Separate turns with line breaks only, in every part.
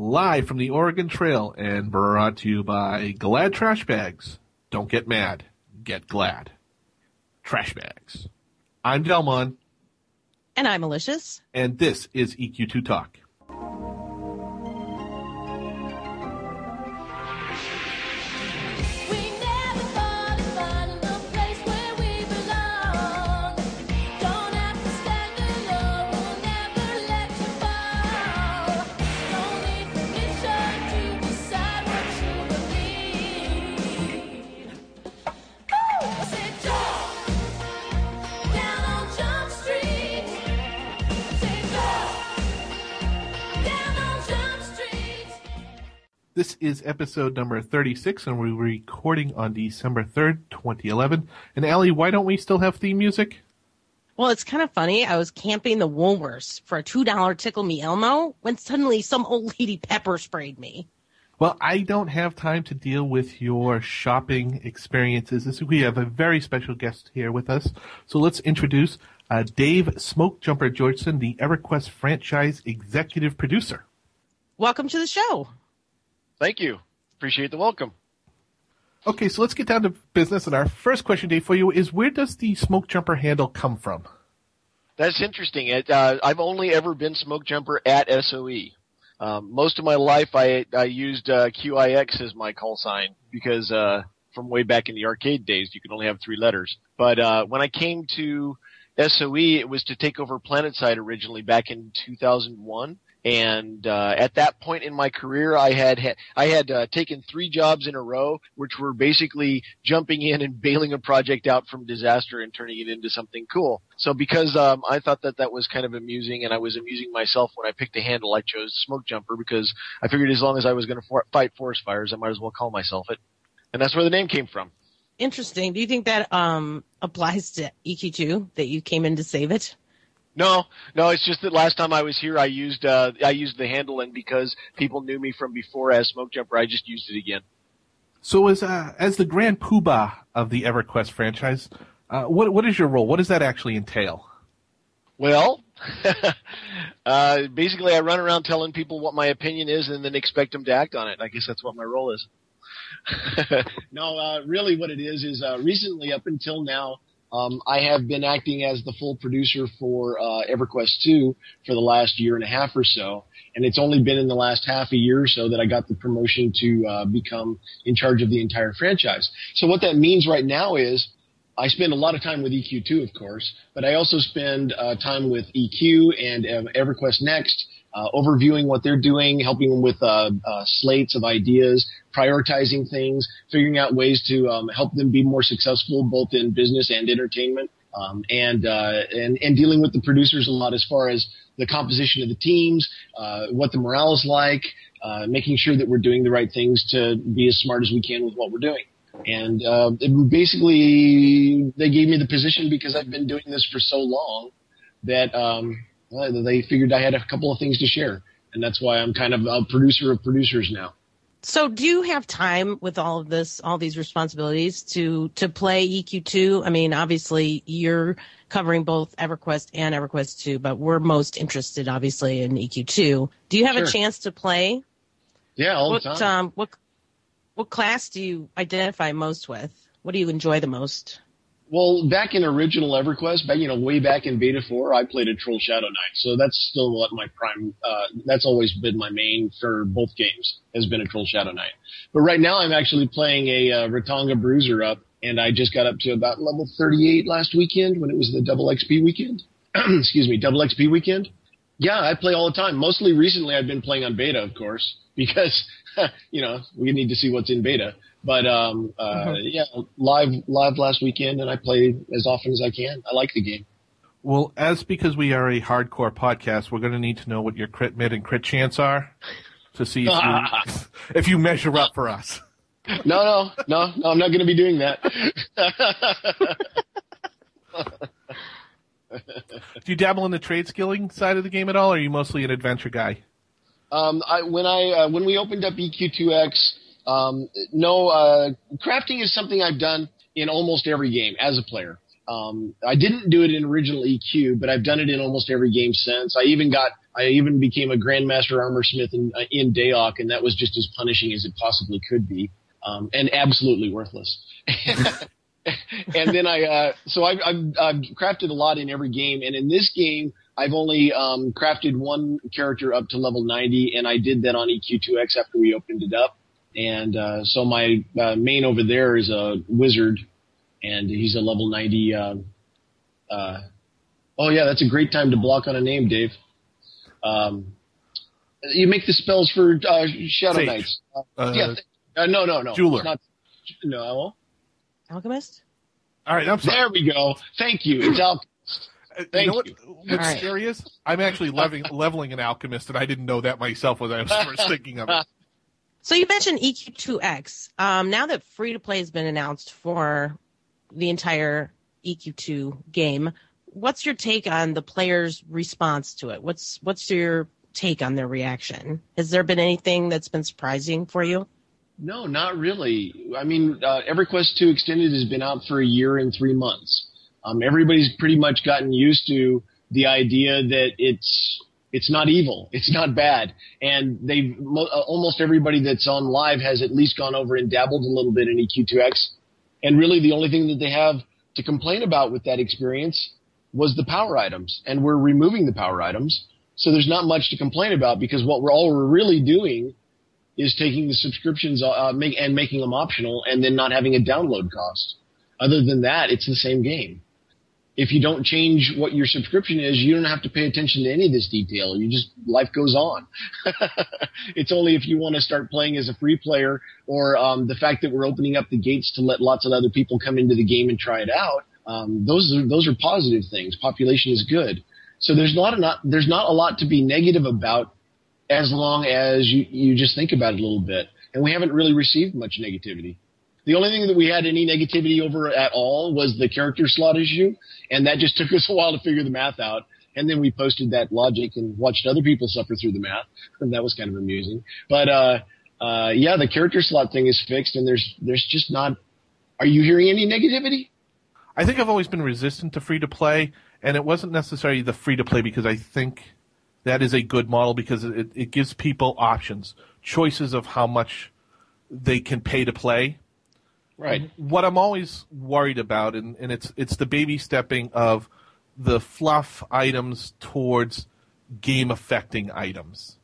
live from the Oregon Trail and brought to you by Glad Trash Bags. Don't get mad, get glad. Trash Bags. I'm Delmon,
And I'm malicious.
and this is EQ2 Talk. This is episode number 36, and we're recording on December 3rd, 2011. And Allie, why don't we still have theme music?
Well, it's kind of funny. I was camping the Woolworths for a $2 Tickle Me Elmo when suddenly some old lady pepper sprayed me.
Well, I don't have time to deal with your shopping experiences. This we have a very special guest here with us. So let's introduce uh, Dave Smoke Jumper Georgeson, the EverQuest franchise executive producer.
Welcome to the show.
Thank you. Appreciate the welcome.
Okay, so let's get down to business. And our first question, Dave, for you is where does the Smoke Jumper handle come from?
That's interesting. It, uh, I've only ever been smoke jumper at SOE. Um, most of my life, I I used uh, QIX as my call sign because uh, from way back in the arcade days, you could only have three letters. But uh, when I came to SOE, it was to take over PlanetSide originally back in 2001. And uh, at that point in my career, I had ha- I had uh, taken three jobs in a row, which were basically jumping in and bailing a project out from disaster and turning it into something cool. So because um, I thought that that was kind of amusing, and I was amusing myself when I picked a handle, I chose Smoke Jumper because I figured as long as I was going to for- fight forest fires, I might as well call myself it, and that's where the name came from.
Interesting. Do you think that um, applies to EQ2 that you came in to save it?
No, no, it's just that last time I was here, I used uh, I used the handle, and because people knew me from before as Smoke Jumper, I just used it again.
So as uh, as the grand poobah of the EverQuest franchise, uh, what what is your role? What does that actually entail?
Well, uh, basically, I run around telling people what my opinion is, and then expect them to act on it. I guess that's what my role is.
No, uh, really what it is is uh, recently up until now, um, I have been acting as the full producer for uh, EverQuest 2 for the last year and a half or so. And it's only been in the last half a year or so that I got the promotion to uh, become in charge of the entire franchise. So what that means right now is I spend a lot of time with EQ2, of course, but I also spend uh, time with EQ and um, EverQuest Next, uh, overviewing what they're doing, helping them with uh, uh, slates of ideas, prioritizing things, figuring out ways to um, help them be more successful both in business and entertainment, um, and, uh, and and dealing with the producers a lot as far as the composition of the teams, uh, what the morale is like, uh, making sure that we're doing the right things to be as smart as we can with what we're doing. And uh, it basically, they gave me the position because I've been doing this for so long that um, they figured I had a couple of things to share, and that's why I'm kind of a producer of producers now.
So do you have time with all of this, all these responsibilities to, to play EQ2? I mean, obviously you're covering both EverQuest and EverQuest 2, but we're most interested obviously in EQ2. Do you have a chance to play?
Yeah, all
what,
the time.
um, what, what class do you identify most with? What do you enjoy the most?
Well, back in original EverQuest, back you know, way back in Beta Four, I played a Troll Shadow Knight, so that's still what my prime. Uh, that's always been my main for both games has been a Troll Shadow Knight. But right now, I'm actually playing a uh, Ratonga Bruiser up, and I just got up to about level 38 last weekend when it was the double XP weekend. Excuse me, double XP weekend. Yeah, I play all the time. Mostly recently, I've been playing on beta, of course, because you know we need to see what's in beta. But um, uh, yeah, live live last weekend, and I play as often as I can. I like the game.
Well, as because we are a hardcore podcast, we're going to need to know what your crit mit and crit chance are to see if you, if you measure up for us.
No, no, no, no. I'm not going to be doing that.
Do you dabble in the trade skilling side of the game at all, or are you mostly an adventure guy?
Um, I, when I uh, when we opened up EQ2X, um, no, uh, crafting is something I've done in almost every game as a player. Um, I didn't do it in original EQ, but I've done it in almost every game since. I even got I even became a grandmaster armor smith in, uh, in DAoC, and that was just as punishing as it possibly could be, um, and absolutely worthless. and then I, uh, so I've, I've, I've crafted a lot in every game, and in this game, I've only um, crafted one character up to level 90, and I did that on EQ2X after we opened it up. And uh, so my uh, main over there is a wizard, and he's a level 90. Uh, uh, oh yeah, that's a great time to block on a name, Dave. Um, you make the spells for uh, Shadow
Sage.
Knights. Uh,
Uh,
yeah, th- uh, no, no, no.
Jeweler.
Not, no.
Alchemist?
All right, I'm sorry.
There we go. Thank you. It's Al.
Uh, you know what?
you.
What's
All right.
scary is I'm actually leveling, leveling an alchemist, and I didn't know that myself when I was first thinking of it.
So you mentioned EQ2X. Um, now that free to play has been announced for the entire EQ2 game, what's your take on the players' response to it? What's what's your take on their reaction? Has there been anything that's been surprising for you?
No, not really. I mean, uh, EverQuest 2 Extended has been out for a year and three months. Um, everybody's pretty much gotten used to the idea that it's it's not evil, it's not bad, and they've mo- uh, almost everybody that's on live has at least gone over and dabbled a little bit in EQ2X, and really the only thing that they have to complain about with that experience was the power items, and we're removing the power items, so there's not much to complain about because what we're all we're really doing is taking the subscriptions uh, make, and making them optional and then not having a download cost. Other than that, it's the same game. If you don't change what your subscription is, you don't have to pay attention to any of this detail. You just, life goes on. it's only if you want to start playing as a free player or um, the fact that we're opening up the gates to let lots of other people come into the game and try it out. Um, those are, those are positive things. Population is good. So there's not a not, there's not a lot to be negative about as long as you, you just think about it a little bit. And we haven't really received much negativity. The only thing that we had any negativity over at all was the character slot issue, and that just took us a while to figure the math out. And then we posted that logic and watched other people suffer through the math, and that was kind of amusing. But uh, uh, yeah, the character slot thing is fixed, and there's there's just not. Are you hearing any negativity?
I think I've always been resistant to free to play, and it wasn't necessarily the free to play because I think that is a good model because it, it gives people options, choices of how much they can pay to play.
Right.
What I'm always worried about, and, and it's it's the baby stepping of the fluff items towards game affecting items.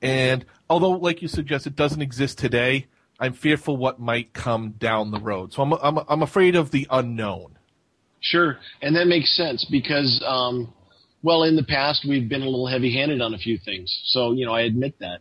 And although, like you suggest, it doesn't exist today, I'm fearful what might come down the road. So I'm I'm I'm afraid of the unknown.
Sure, and that makes sense because, um, well, in the past we've been a little heavy-handed on a few things. So you know, I admit that.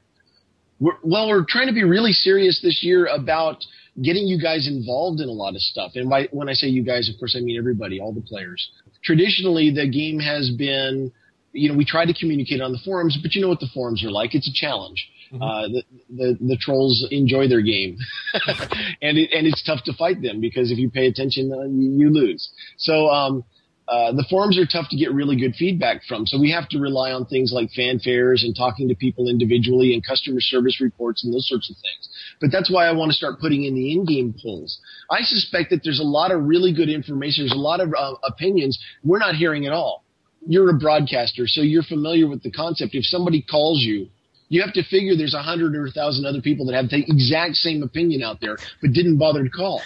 We're, well, we're trying to be really serious this year about getting you guys involved in a lot of stuff. And by, when I say you guys, of course, I mean everybody, all the players. Traditionally, the game has been, you know, we try to communicate on the forums, but you know what the forums are like. It's a challenge. Uh, the, the the trolls enjoy their game, and it, and it's tough to fight them because if you pay attention, uh, you, you lose. So um, uh, the forums are tough to get really good feedback from. So we have to rely on things like Fan Faires and talking to people individually and customer service reports and those sorts of things. But that's why I want to start putting in the in-game polls. I suspect that there's a lot of really good information. There's a lot of uh, opinions we're not hearing at all. You're a broadcaster, so you're familiar with the concept. If somebody calls you, you have to figure there's a hundred or a thousand other people that have the exact same opinion out there, but didn't bother to call.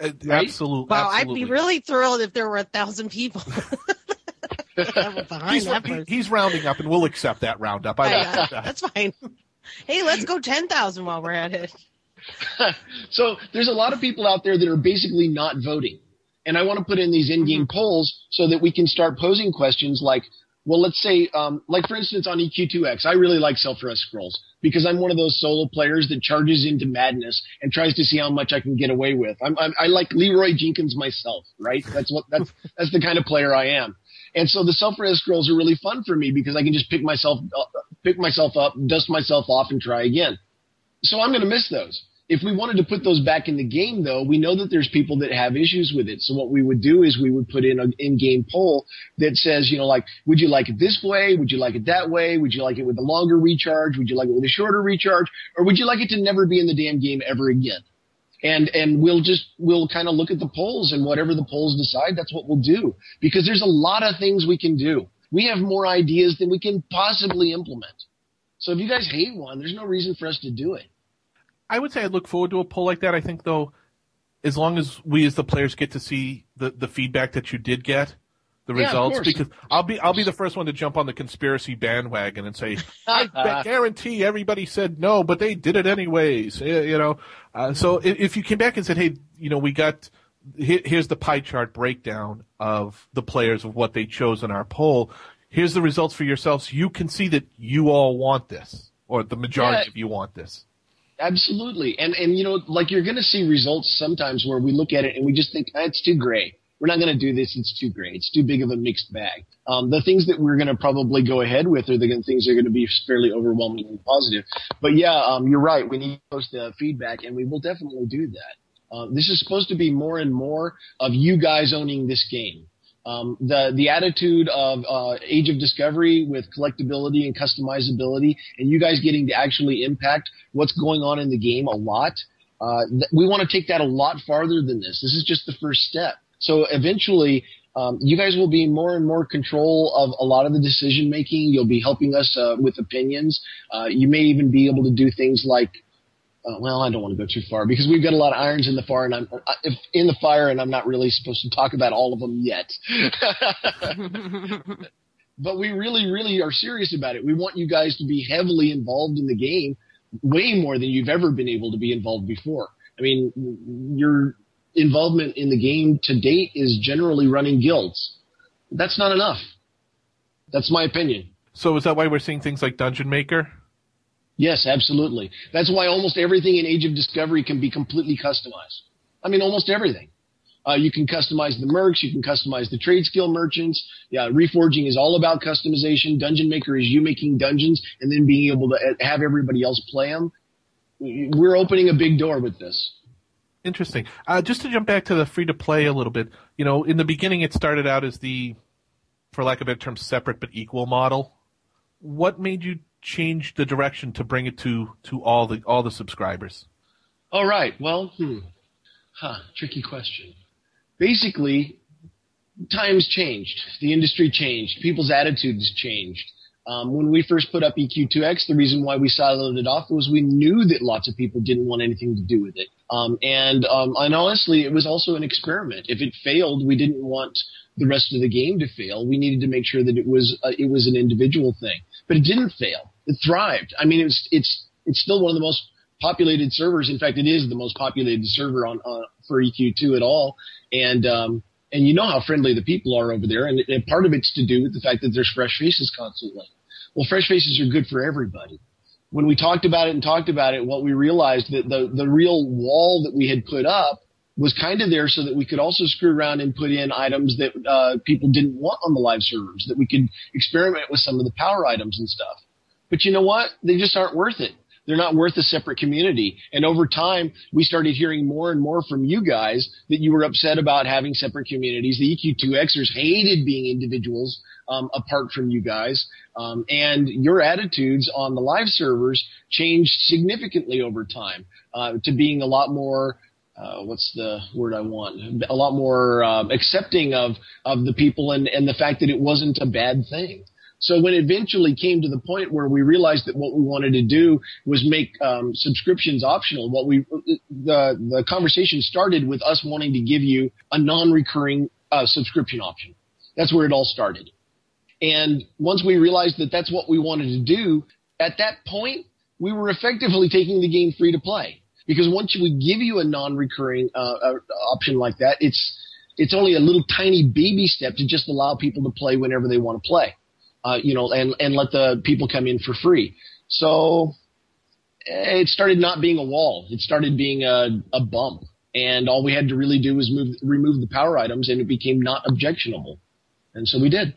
Uh,
Right?
Absolute-
Wow,
absolutely.
I'd be really thrilled if there were a thousand people behind
He's,
that
he- he's rounding up, and we'll accept that roundup. I
Yeah,
accept that.
that's fine. Hey, let's go ten thousand while we're at it.
So there's a lot of people out there that are basically not voting. And I want to put in these in-game polls so that we can start posing questions like, well, let's say, um, like for instance on EQ2X, I really like self-res scrolls because I'm one of those solo players that charges into madness and tries to see how much I can get away with. I'm, I'm I like Leroy Jenkins myself, right? That's what that's that's the kind of player I am. And so the self-res scrolls are really fun for me because I can just pick myself pick myself up, dust myself off, and try again. So I'm going to miss those. If we wanted to put those back in the game, though, we know that there's people that have issues with it. So what we would do is we would put in an in-game poll that says, you know, like, would you like it this way? Would you like it that way? Would you like it with a longer recharge? Would you like it with a shorter recharge? Or would you like it to never be in the damn game ever again? And, and we'll just, we'll kind of look at the polls and whatever the polls decide, that's what we'll do. Because there's a lot of things we can do. we have more ideas than we can possibly implement. So if you guys hate one, there's no reason for us to do it.
I would say I look forward to a poll like that. I think though, as long as we as the players get to see the, the feedback that you did get, the
Yeah,
results, because I'll be I'll be the first one to jump on the conspiracy bandwagon and say I guarantee everybody said no, but they did it anyways. You know, uh, so if, if you came back and said, hey, you know, we got here, here's the pie chart breakdown of the players of what they chose in our poll. Here's the results for yourselves. You can see that you all want this, or the majority
Yeah.
of you want this.
Absolutely. And and you know, like you're going to see results sometimes where we look at it and we just think ah, it's too gray. We're not going to do this. It's too great. It's too big of a mixed bag. Um, the things that we're going to probably go ahead with are the things that are going to be fairly overwhelmingly positive. But yeah, um, you're right. We need to post uh, feedback, and we will definitely do that. Uh, this is supposed to be more and more of you guys owning this game. Um, the the attitude of uh, Age of Discovery with collectability and customizability, and you guys getting to actually impact what's going on in the game a lot. Uh, th- we want to take that a lot farther than this. This is just the first step. So eventually, um, you guys will be more and more control of a lot of the decision making. You'll be helping us uh, with opinions. Uh, you may even be able to do things like uh, well, I don't want to go too far because we've got a lot of irons in the fire, and I'm uh, if in the fire, and I'm not really supposed to talk about all of them yet. but we really, really are serious about it. We want you guys to be heavily involved in the game, way more than you've ever been able to be involved before. I mean, your involvement in the game to date is generally running guilds. That's not enough. That's my opinion.
So is that why we're seeing things like Dungeon Maker?
Yes, absolutely. That's why almost everything in Age of Discovery can be completely customized. I mean, almost everything. Uh, you can customize the mercs, you can customize the trade skill merchants. Yeah, Reforging is all about customization. Dungeon Maker is you making dungeons and then being able to uh, have everybody else play them. We're opening a big door with this.
Interesting. Uh, just to jump back to the free to play a little bit, you know, in the beginning it started out as the, for lack of a better term, separate but equal model. What made you change the direction to bring it to to all the all the subscribers?
All right. Well, hmm. Huh, tricky question. Basically, times changed. The industry changed. People's attitudes changed. Um, when we first put up EQ2X, the reason why we siloed it off was we knew that lots of people didn't want anything to do with it. Um, and, um, and honestly, it was also an experiment. If it failed, we didn't want the rest of the game to fail. We needed to make sure that it was, uh, it was an individual thing. But it didn't fail. It thrived. I mean, it was, it's, it's still one of the most populated servers. In fact, it is the most populated server on, uh, for EQ2 at all. And, um, and you know how friendly the people are over there. And, and part of it's to do with the fact that there's fresh faces constantly. Well, fresh faces are good for everybody. When we talked about it and talked about it, what we realized that the, the real wall that we had put up was kind of there so that we could also screw around and put in items that uh, people didn't want on the live servers, that we could experiment with some of the power items and stuff. But you know what? They just aren't worth it. They're not worth a separate community. And over time, we started hearing more and more from you guys that you were upset about having separate communities. The EQ2Xers hated being individuals um, apart from you guys. Um, and your attitudes on the live servers changed significantly over time uh, to being a lot more uh, what's the word I want? A lot more um, accepting of of the people and and the fact that it wasn't a bad thing. So when it eventually came to the point where we realized that what we wanted to do was make um, subscriptions optional, what we the the conversation started with us wanting to give you a non-recurring uh, subscription option. That's where it all started. And once we realized that that's what we wanted to do, at that point we were effectively taking the game free to play. Because once we give you a non-recurring uh, uh, option like that, it's it's only a little tiny baby step to just allow people to play whenever they want to play, uh, you know, and and let the people come in for free. So eh, it started not being a wall; it started being a, a bump, and all we had to really do was move remove the power items, and it became not objectionable, and so we did.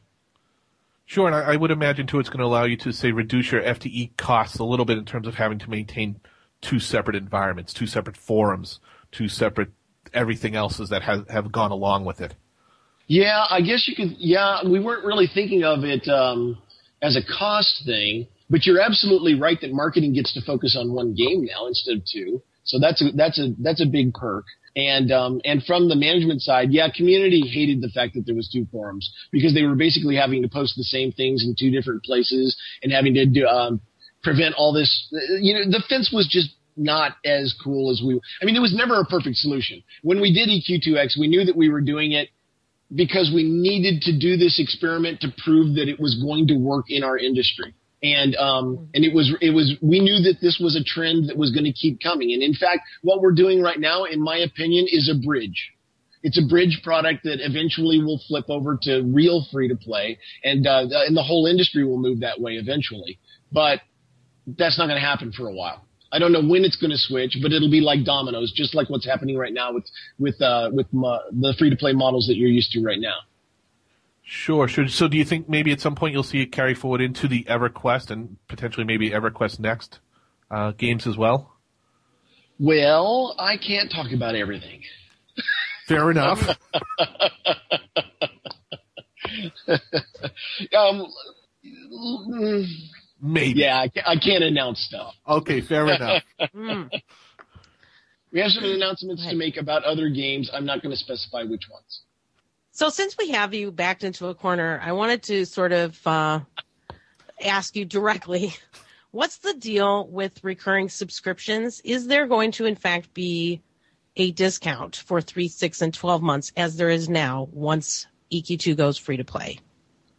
Sure, and I, I would imagine too it's going to allow you to say reduce your FTE costs a little bit in terms of having to maintain two separate environments, two separate forums, two separate everything else's that have have gone along with it.
Yeah, I guess you could. Yeah, we weren't really thinking of it um, as a cost thing, but you're absolutely right that marketing gets to focus on one game now instead of two. So that's a that's a that's a big perk. And um, and from the management side, yeah, community hated the fact that there was two forums because they were basically having to post the same things in two different places and having to do, um, prevent all this. You know, the fence was just not as cool as we. I mean, there was never a perfect solution. When we did EQ2X, we knew that we were doing it because we needed to do this experiment to prove that it was going to work in our industry. And um, and it was it was we knew that this was a trend that was going to keep coming. And in fact, what we're doing right now, in my opinion, is a bridge. It's a bridge product that eventually will flip over to real free to play, and uh, and the whole industry will move that way eventually. But that's not going to happen for a while. I don't know when it's going to switch, but it'll be like dominoes, just like what's happening right now with with uh, with mo- the free to play models that you're used to right now.
Sure, sure. So do you think maybe at some point you'll see it carry forward into the EverQuest and potentially maybe EverQuest Next uh, games as well?
Well, I can't talk about everything.
Fair enough.
Um,
maybe.
yeah, I, I can't announce stuff.
Okay, fair enough.
Mm.
We have some announcements to make about other games. I'm not going to specify which ones.
So since we have you backed into a corner, I wanted to sort of uh, ask you directly, what's the deal with recurring subscriptions? Is there going to in fact be a discount for three, six, and twelve months as there is now once EQ2 goes free to play?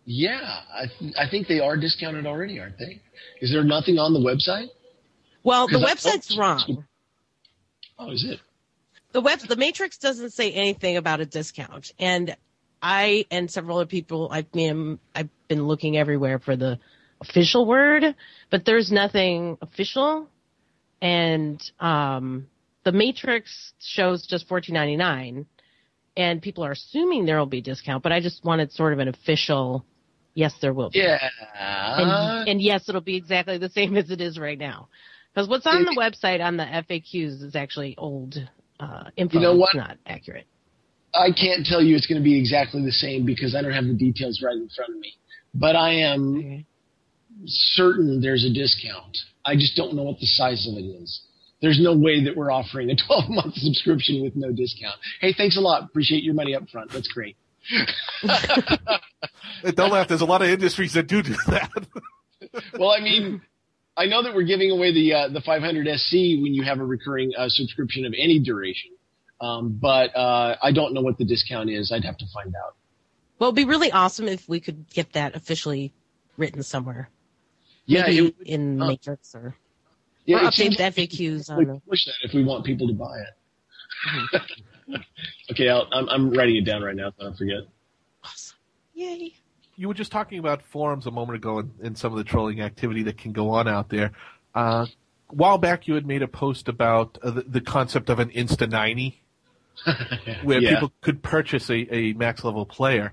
Yeah, I, th- I think they are discounted already, aren't they? Is there nothing on the website?
Well, the
'Cause I-
website's wrong.
Oh, is it?
the web the matrix doesn't say anything about a discount and i and several other people i mean i've been looking everywhere for the official word but there's nothing official and um the matrix shows just 14.99 and people are assuming there will be a discount but i just wanted sort of an official yes there will be
Yeah.
and, and yes, it'll be exactly the same as it is right now. Because what's on the website on the FAQs is actually old uh, info.
You know what?
It's not accurate.
I can't tell you it's going to be exactly the same because I don't have the details right in front of me. But I am
Okay.
certain there's a discount. I just don't know what the size of it is. There's no way that we're offering a 12 month subscription with no discount. Hey, thanks a lot. Appreciate your money up front. That's great.
Don't laugh. There's a lot of industries that do do that.
Well, I mean, I know that we're giving away the uh, the 500 SC when you have a recurring uh, subscription of any duration. Um, but uh, I don't know what the discount is. I'd have to find out.
Well, it'd be really awesome if we could get that officially written somewhere.
Yeah,
Maybe
it,
in
uh,
Matrix or,
yeah,
or
it
update the FAQs
we
on
push that if we want people to buy it. okay, I'll, I'm, I'm writing it down right now so I don't forget.
Awesome. Yay.
you were just talking about forums a moment ago and, and some of the trolling activity that can go on out there. Uh, a while back, you had made a post about uh, the, the concept of an Insta 90, where
Yeah.
people could purchase a, a max level player.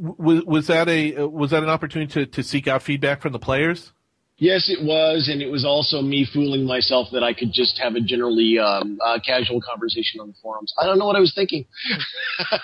W- was that a uh, was that an opportunity to, to seek out feedback from the players?
Yes, it was, and it was also me fooling myself that I could just have a generally um, uh, casual conversation on the forums. I don't know what I was thinking.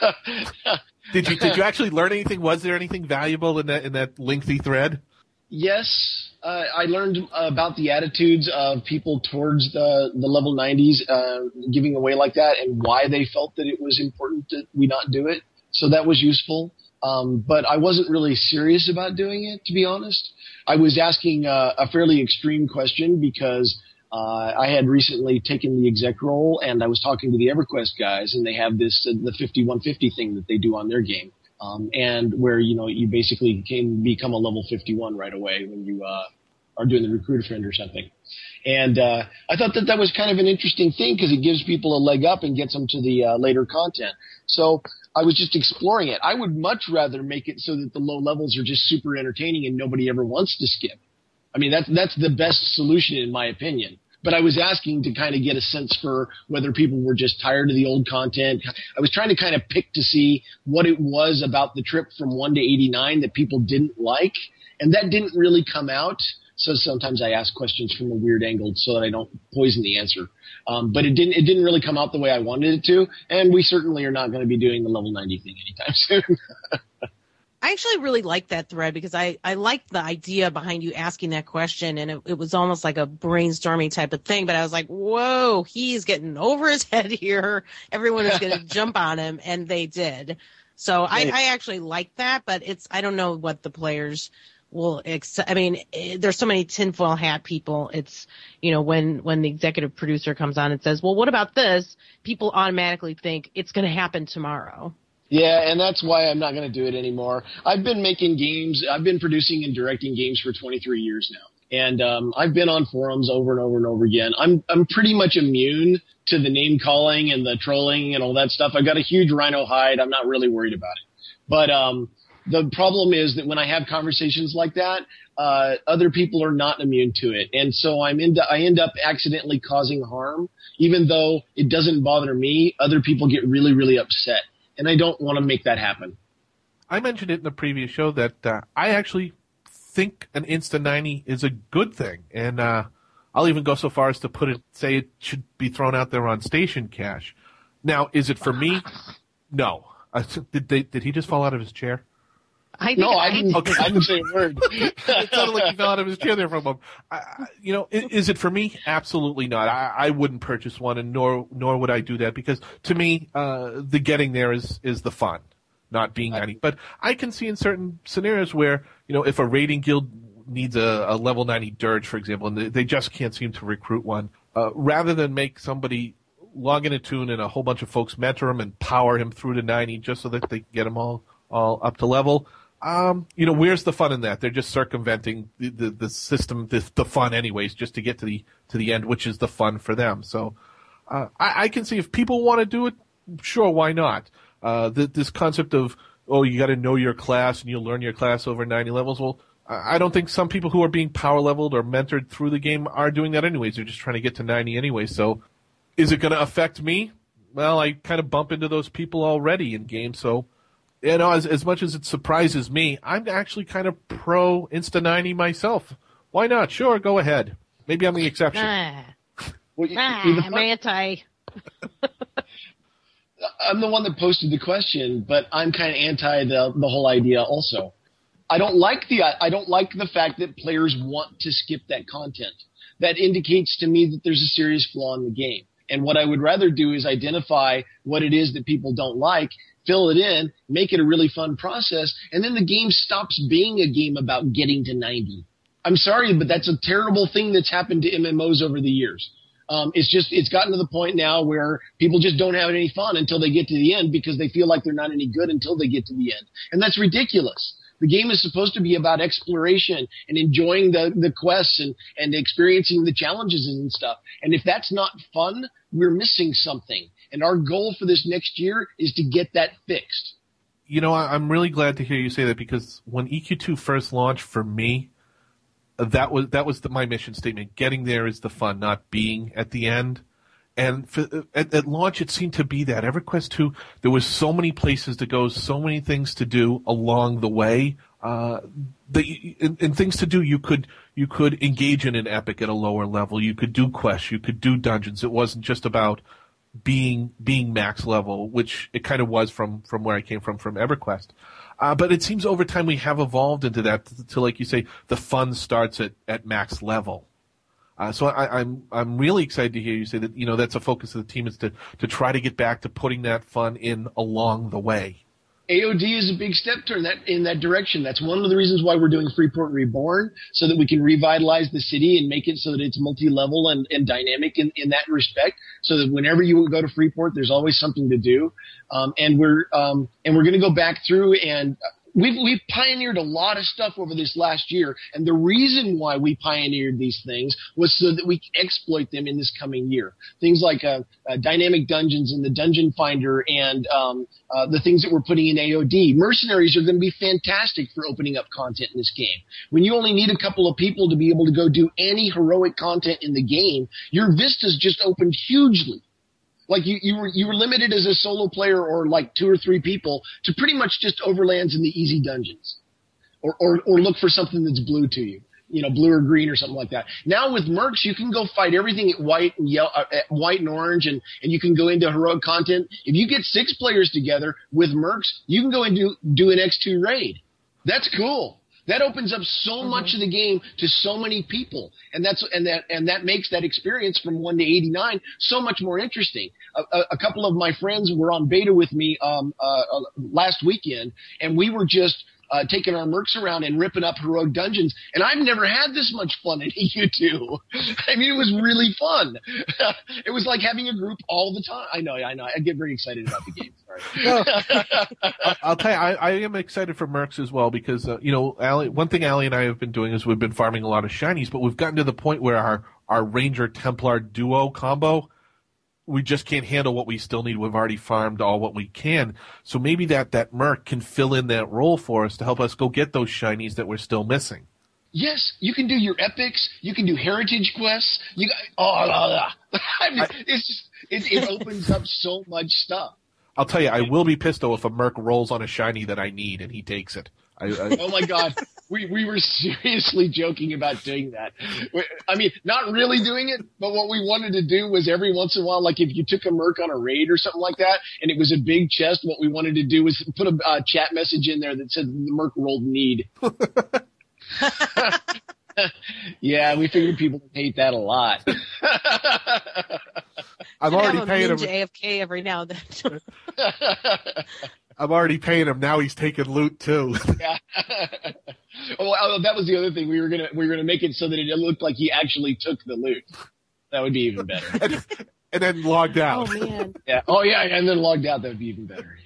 Did you did you actually learn anything? Was there anything valuable in that in that lengthy thread?
Yes, uh, I learned about the attitudes of people towards the the level 90s uh, giving away like that, and why they felt that it was important that we not do it. So that was useful. Um, but I wasn't really serious about doing it, to be honest. I was asking uh, a fairly extreme question because uh, I had recently taken the exec role, and I was talking to the EverQuest guys, and they have this uh, the 5150 thing that they do on their game, um, and where you know you basically can become a level 51 right away when you uh, are doing the recruiter friend or something. And uh, I thought that that was kind of an interesting thing because it gives people a leg up and gets them to the uh, later content. So I was just exploring it. I would much rather make it so that the low levels are just super entertaining and nobody ever wants to skip. I mean, that's that's the best solution in my opinion. But I was asking to kind of get a sense for whether people were just tired of the old content. I was trying to kind of pick to see what it was about the trip from 1 to 89 that people didn't like. And that didn't really come out. So sometimes I ask questions from a weird angle so that I don't poison the answer. Um, but it didn't, it didn't really come out the way I wanted it to. And we certainly are not going to be doing the level 90 thing anytime soon.
I actually really like that thread because I, I liked the idea behind you asking that question and it, it was almost like a brainstorming type of thing. But I was like, whoa, he's getting over his head here. Everyone is going to jump on him. And they did. So I, I actually like that, but it's, I don't know what the players will accept. I mean, eh, there's so many tinfoil hat people. It's, you know, when, when the executive producer comes on and says, well, what about this? People automatically think it's going to happen tomorrow.
Yeah, and that's why I'm not going to do it anymore. I've been making games. I've been producing and directing games for 23 years now, and um, I've been on forums over and over and over again. I'm I'm pretty much immune to the name calling and the trolling and all that stuff. I've got a huge rhino hide. I'm not really worried about it. But um, the problem is that when I have conversations like that, uh, other people are not immune to it, and so I'm into, I end up accidentally causing harm, even though it doesn't bother me. Other people get really really upset and I don't want to make that happen.
I mentioned it in the previous show that uh, I actually think an Insta 90 is a good thing. And uh, I'll even go so far as to put it, say it should be thrown out there on station cash. Now, is it for me? No. Uh, did, they, did he just fall out of his chair?
I think
No, I didn't.
Okay.
I didn't say a word.
It sounded like he fell out of his chair there for a moment. I, I- you know, i- is it for me? Absolutely not. I, I wouldn't purchase one, and nor nor would I do that because to me, uh, the getting there is is the fun, not being ninety. But I can see in certain scenarios where you know if a raiding guild needs a, a level ninety dirge, for example, and they, they just can't seem to recruit one, uh, rather than make somebody log in a toon and a whole bunch of folks mentor him and power him through to 90 just so that they can get him all, all up to level. Um, you know, where's the fun in that? They're just circumventing the, the, the system, the, the fun anyways, just to get to the, to the end, which is the fun for them. So, uh, I, I can see if people want to do it, sure, why not? Uh, th this concept of, oh, you got to know your class and you'll learn your class over 90 levels. Well, I don't think some people who are being power leveled or mentored through the game are doing that anyways. They're just trying to get to 90 anyway. So, is it going to affect me? Well, I kind of bump into those people already in games, so you know, as as much as it surprises me, I'm actually kind of pro Insta 90 myself. Why not? Sure, go ahead. Maybe I'm the exception.
Ah,
Well, you-
ah, I'm
fun-
anti.
I'm the one that posted the question, but I'm kind of anti the the whole idea also. I don't like the I don't like the fact that players want to skip that content. That indicates to me that there's a serious flaw in the game. And what I would rather do is identify what it is that people don't like, fill it in, make it a really fun process, and then the game stops being a game about getting to 90. I'm sorry, but that's a terrible thing that's happened to MMOs over the years. Um, it's just it's gotten to the point now where people just don't have any fun until they get to the end because they feel like they're not any good until they get to the end, and that's ridiculous. The game is supposed to be about exploration and enjoying the the quests and and experiencing the challenges and stuff. And if that's not fun, we're missing something. And our goal for this next year is to get that fixed.
You know, I'm really glad to hear you say that because when EQ2 first launched for me, that was that was the, my mission statement. Getting there is the fun, not being at the end. And for, at, at launch, it seemed to be that EverQuest 2, there was so many places to go, so many things to do along the way. Uh, you, and, and things to do, you could you could engage in an epic at a lower level. You could do quests, you could do dungeons. It wasn't just about being being max level, which it kind of was from from where I came from from EverQuest. Uh, but it seems over time we have evolved into that to, to like you say, the fun starts at, at max level. Uh, so I, I'm I'm really excited to hear you say that you know that's a focus of the team is to to try to get back to putting that fun in along the way.
AOD is a big step toward that in that direction. That's one of the reasons why we're doing Freeport Reborn, so that we can revitalize the city and make it so that it's multi-level and, and dynamic in, in that respect. So that whenever you go to Freeport, there's always something to do. Um, and we're um, and we're going to go back through and we've we've pioneered a lot of stuff over this last year. And the reason why we pioneered these things was so that we exploit them in this coming year. Things like uh, uh, dynamic dungeons and the Dungeon Finder and um, uh, the things that we're putting in AOD. Mercenaries are going to be fantastic for opening up content in this game. When you only need a couple of people to be able to go do any heroic content in the game, your vistas just opened hugely. Like you, you were you were limited as a solo player or like two or three people to pretty much just overlands in the easy dungeons, or or, or look for something that's blue to you, you know, blue or green or something like that. Now with mercs, you can go fight everything at white and yellow, uh, at white and orange, and and you can go into heroic content. If you get six players together with mercs, you can go and do do an X two raid. That's cool. That opens up so much of the game to so many people, and that's and that and that makes that experience from one to eighty nine so much more interesting. A, a, a couple of my friends were on beta with me um, uh, uh, last weekend, and we were just uh, taking our mercs around and ripping up heroic dungeons. And I've never had this much fun in EQ2. I mean, it was really fun. it was like having a group all the time. I know, I know. I get very excited about the game. Sorry.
I'll tell you, I, I am excited for Mercs as well because uh, you know, Allie, one thing Allie and I have been doing is we've been farming a lot of shinies, but we've gotten to the point where our our Ranger Templar duo combo, we just can't handle what we still need. We've already farmed all what we can, so maybe that that Merc can fill in that role for us to help us go get those shinies that we're still missing.
Yes, you can do your epics. You can do heritage quests. You got oh, la, la. I mean, it's just it, it opens up so much stuff.
I'll tell you, I will be pissed though if a Merc rolls on a shiny that I need and he takes it. I, I,
Oh my god, we we were seriously joking about doing that. We- I mean, not really doing it, but what we wanted to do was every once in a while, like if you took a merc on a raid or something like that, and it was a big chest, what we wanted to do was put a uh, chat message in there that said the merc rolled need. yeah, we figured people would hate that a lot.
I'm already
a
paying him.
ninja AFK every now and then.
I'm already paying him. Now he's taking loot too.
Yeah. oh, well, that was the other thing. We were gonna we were gonna make it so that it looked like he actually took the loot. That would be even better.
and, and then logged out.
oh
out.
man.
Yeah. Oh yeah, and then logged out. That would be even better.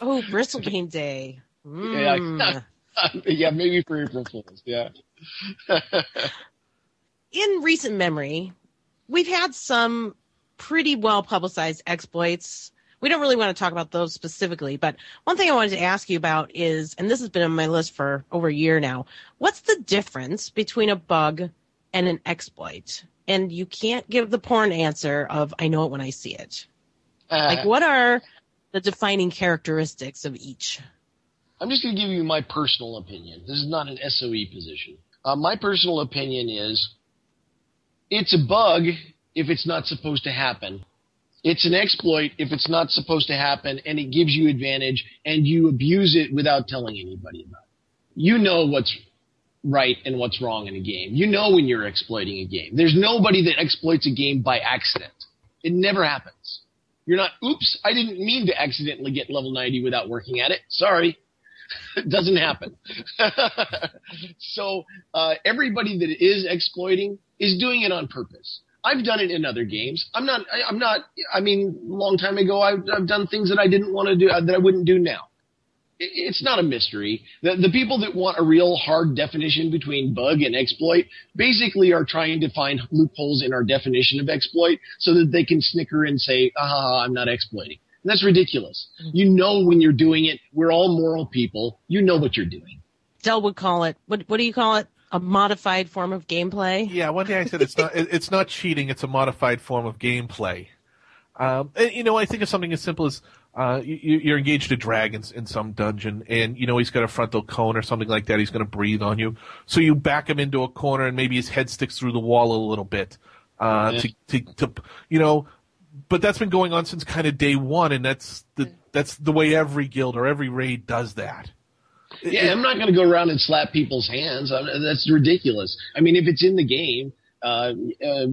Oh, Bristlebane Day. Mm.
Yeah. yeah, maybe for April Fools. Yeah.
in recent memory, we've had some pretty well publicized exploits. We don't really want to talk about those specifically, but one thing I wanted to ask you about is, and this has been on my list for over a year now, what's the difference between a bug and an exploit? And you can't give the porn answer of, I know it when I see it. Like,
Uh,
what are the defining characteristics of each?
I'm just going to give you my personal opinion. This is not an SOE position. Uh, my personal opinion is it's a bug if it's not supposed to happen. It's an exploit if it's not supposed to happen and it gives you advantage and you abuse it without telling anybody about it. You know what's right and what's wrong in a game. You know when you're exploiting a game. There's nobody that exploits a game by accident. It never happens. You're not, oops, I didn't mean to accidentally get level 90 without working at it. Sorry. It doesn't happen. so uh, everybody that is exploiting is doing it on purpose. I've done it in other games. I'm not. I, I'm not. I mean, long time ago, I've, I've done things that I didn't want to do uh, that I wouldn't do now. It, it's not a mystery. The, the people that want a real hard definition between bug and exploit basically are trying to find loopholes in our definition of exploit so that they can snicker and say, "Ah, I'm not exploiting." And that's ridiculous. You know when you're doing it. We're all moral people. You know what you're doing.
Dell would call it, what, what do you call it? A modified form of gameplay?
Yeah, one day I said it's not it- it's not cheating; it's a modified form of gameplay. Um, and, you know, I think of something as simple as uh, you, you're engaged a dragon in some dungeon, and you know he's got a frontal cone or something like that. He's going to breathe on you, so you back him into a corner, and maybe his head sticks through the wall a little bit uh,
Yeah.
to, to to you know. But that's been going on since kind of day one, and that's the that's the way every guild or every raid does that.
Yeah, I'm not going to go around and slap people's hands. That's ridiculous. I mean, if it's in the game, uh, uh,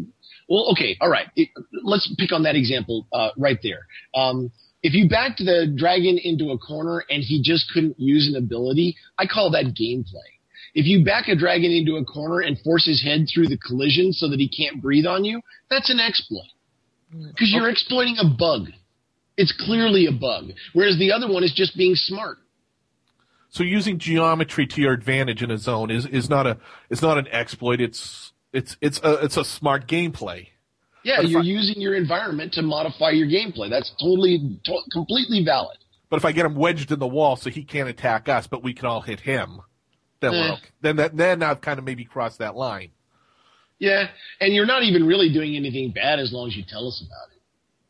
well, okay, all right. It, let's pick on that example uh, right there. Um, if you backed the dragon into a corner and he just couldn't use an ability, I call that gameplay. If you back a dragon into a corner and force his head through the collision so that he can't breathe on you, that's an exploit. Because you're exploiting a bug. It's clearly a bug. Whereas the other one is just being smart.
So using geometry to your advantage in a zone is, is not a it's not an exploit. It's it's it's a it's a smart gameplay.
Yeah,
But
you're
I-
using your environment to modify your gameplay. That's totally, to- completely valid.
But if I get him wedged in the wall so he can't attack us, but we can all hit him, then
Eh.
we're okay. then that then I've kind of maybe crossed that line.
Yeah, and you're not even really doing anything bad as long as you tell us about it.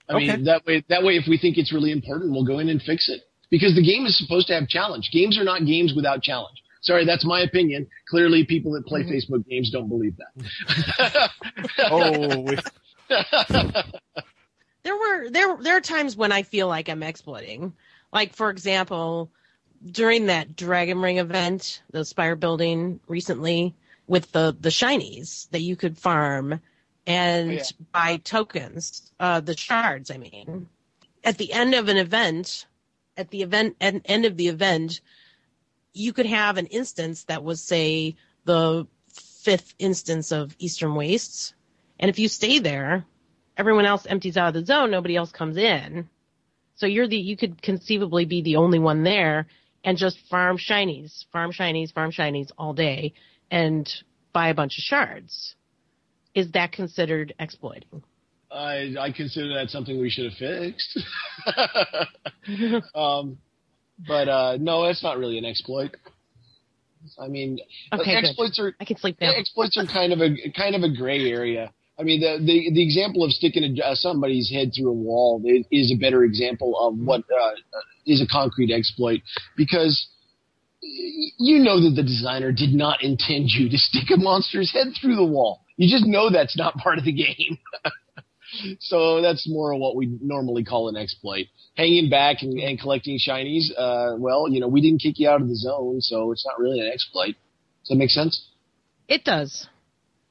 I
Okay.
mean, that way, that way, if we think it's really important, we'll go in and fix it. Because the game is supposed to have challenge. Games are not games without challenge. Sorry, that's my opinion. Clearly, people that play Facebook games don't believe that.
Oh, we-
there were there there are times when I feel like I'm exploiting. Like for example, during that Dragon Ring event, the Spire building recently with the the shinies that you could farm and
Oh, yeah.
buy tokens, uh, the shards. I mean, at the end of an event, at the event at end of the event, you could have an instance that was say the fifth instance of Eastern Wastes, and if you stay there, everyone else empties out of the zone. Nobody else comes in. So you're the you could conceivably be the only one there and just farm shinies, farm shinies, farm shinies all day and buy a bunch of shards. Is that considered exploiting?
I I consider that something we should have fixed. um, but uh, no, it's not really an exploit. I mean,
Okay, good.
exploits are
I can sleep now.
exploits are kind of a kind of a gray area. I mean, the the, the example of sticking a, uh, somebody's head through a wall is a better example of what uh, is a concrete exploit because you know that the designer did not intend you to stick a monster's head through the wall. You just know that's not part of the game. so that's more of what we normally call an exploit. Hanging back and, and collecting shinies, uh, well, you know, we didn't kick you out of the zone, so it's not really an exploit. Does that make sense?
It does.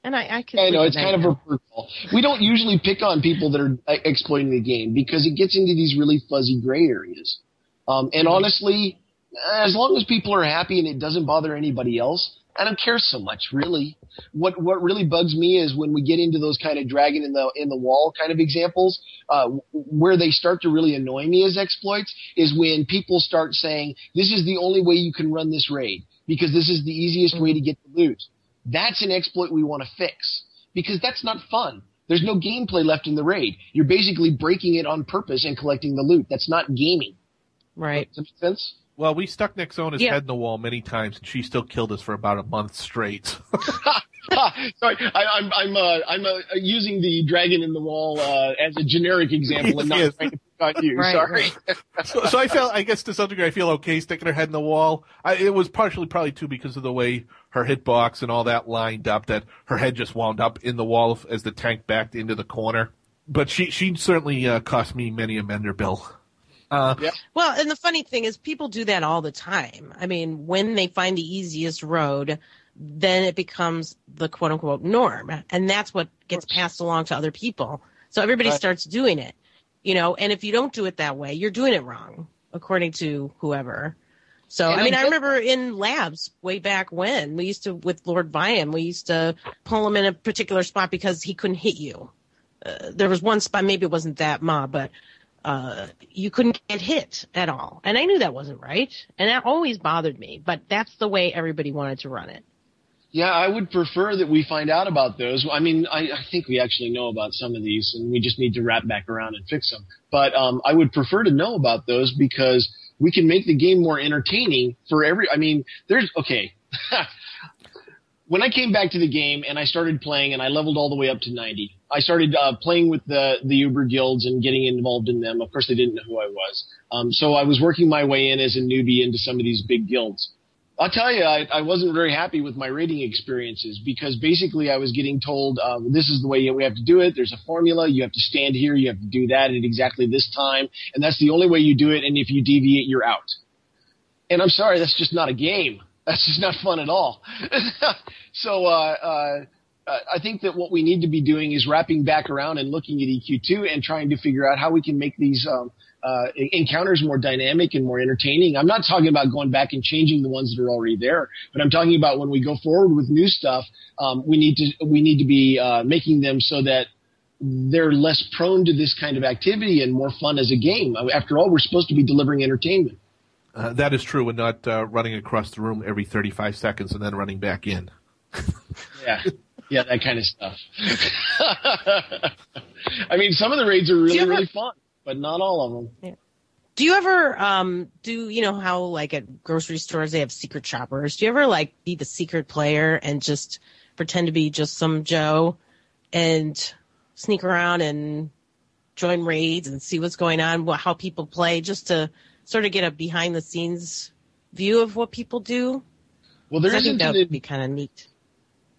And I, I can
I know it's kind of a. We don't usually pick on people that are uh, exploiting the game because it gets into these really fuzzy gray areas. Um, and honestly, as long as people are happy and it doesn't bother anybody else, I don't care so much, really. What what really bugs me is when we get into those kind of dragon in the in the wall kind of examples, uh, where they start to really annoy me as exploits is when people start saying this is the only way you can run this raid because this is the easiest way to get the loot. That's an exploit we want to fix because that's not fun. There's no gameplay left in the raid. You're basically breaking it on purpose and collecting the loot. That's not gaming.
Right.
Does that make sense?
Well, we stuck Nick Zona's
Yeah.
head in the wall many times, and she still killed us for about a month straight.
Sorry, I, I'm I'm uh, I'm uh, using the dragon in the wall uh, as a generic example and not
Yes.
trying to pick on you.
Right,
Sorry.
right.
so, so I felt, I guess to some degree, I feel okay sticking her head in the wall. I, it was partially probably too because of the way her hitbox and all that lined up that her head just wound up in the wall as the tank backed into the corner. But she she certainly uh, cost me many a mender bill. Uh,
Well, and the funny thing is, people do that all the time. I mean, when they find the easiest road, then it becomes the quote unquote norm. And that's what gets passed along to other people. So everybody
Right.
starts doing it, you know, and if you don't do it that way, you're doing it wrong, according to whoever. So,
And
I mean,
I
I remember in labs way back when we used to, with Lord Vyemm, we used to pull him in a particular spot because he couldn't hit you. Uh, there was one spot, maybe it wasn't that mob, but uh, you couldn't get hit at all. And I knew that wasn't right. And that always bothered me. But that's the way everybody wanted to run it.
Yeah, I would prefer that we find out about those. I mean, I, I think we actually know about some of these, and we just need to wrap back around and fix them. But um, I would prefer to know about those because we can make the game more entertaining for every. I mean, there's okay. when I came back to the game and I started playing and I leveled all the way up to 90, I started uh, playing with the the Uber guilds and getting involved in them. Of course, they didn't know who I was, um, so I was working my way in as a newbie into some of these big guilds. I'll tell you, I, I wasn't very happy with my raiding experiences because basically I was getting told, um, this is the way we have to do it. There's a formula. You have to stand here. You have to do that at exactly this time. And that's the only way you do it. And if you deviate, you're out. And I'm sorry, that's just not a game. That's just not fun at all. so, uh, uh, I think that what we need to be doing is wrapping back around and looking at EQ2 and trying to figure out how we can make these um, uh, encounters more dynamic and more entertaining. I'm not talking about going back and changing the ones that are already there, but I'm talking about when we go forward with new stuff, um, we need to we need to be uh, making them so that they're less prone to this kind of activity and more fun as a game. After all, we're supposed to be delivering entertainment.
Uh, that is true, and not uh, running across the room every 35 seconds and then running back in.
Yeah. Yeah, that kind of stuff. I mean, some of the raids are really,
ever-
really fun, but not all of them.
Do you ever um do you know how like at grocery stores they have secret shoppers? Do you ever like be the secret player and just pretend to be just some Joe and sneak around and join raids and see what's going on, how people play, just to sort of get a behind the scenes view of what people do?
Well, there
'Cause I think
isn't
That would be kind of neat.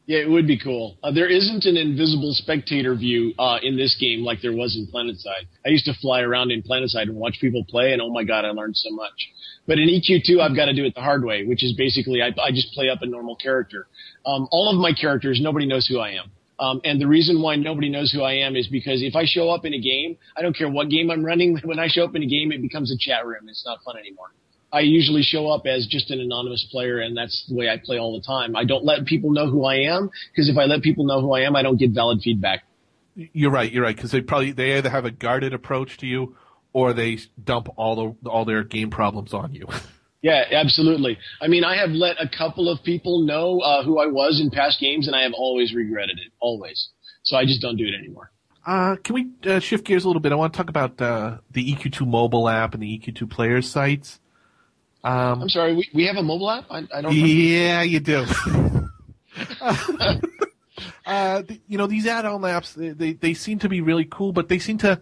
Yeah, it would be cool. Uh, there isn't an invisible spectator view uh, in this game like there was in PlanetSide. I used to fly around in PlanetSide and watch people play, and oh my god, I learned so much. But in EQ2, I've got to do it the hard way, which is basically I, I just play up a normal character. Um, all of my characters, nobody knows who I am. Um, and the reason why nobody knows who I am is because if I show up in a game, I don't care what game I'm running. When I show up in a game, it becomes a chat room. It's not fun anymore. I usually show up as just an anonymous player, and that's the way I play all the time. I don't let people know who I am because if I let people know who I am, I don't get valid feedback.
You're right. You're right because they probably they either have a guarded approach to you, or they dump all the all their game problems on you.
Yeah, absolutely. I mean, I have let a couple of people know uh, who I was in past games, and I have always regretted it, always. So I just don't do it anymore.
Uh, can we uh, shift gears a little bit? I want to talk about uh, the EQ2 mobile app and the EQ2 players sites. Um,
I'm sorry, we, we have a mobile app. I, I don't.
Yeah, you do. uh, the, you know, these add-on apps, they, they, they seem to be really cool, but they seem to,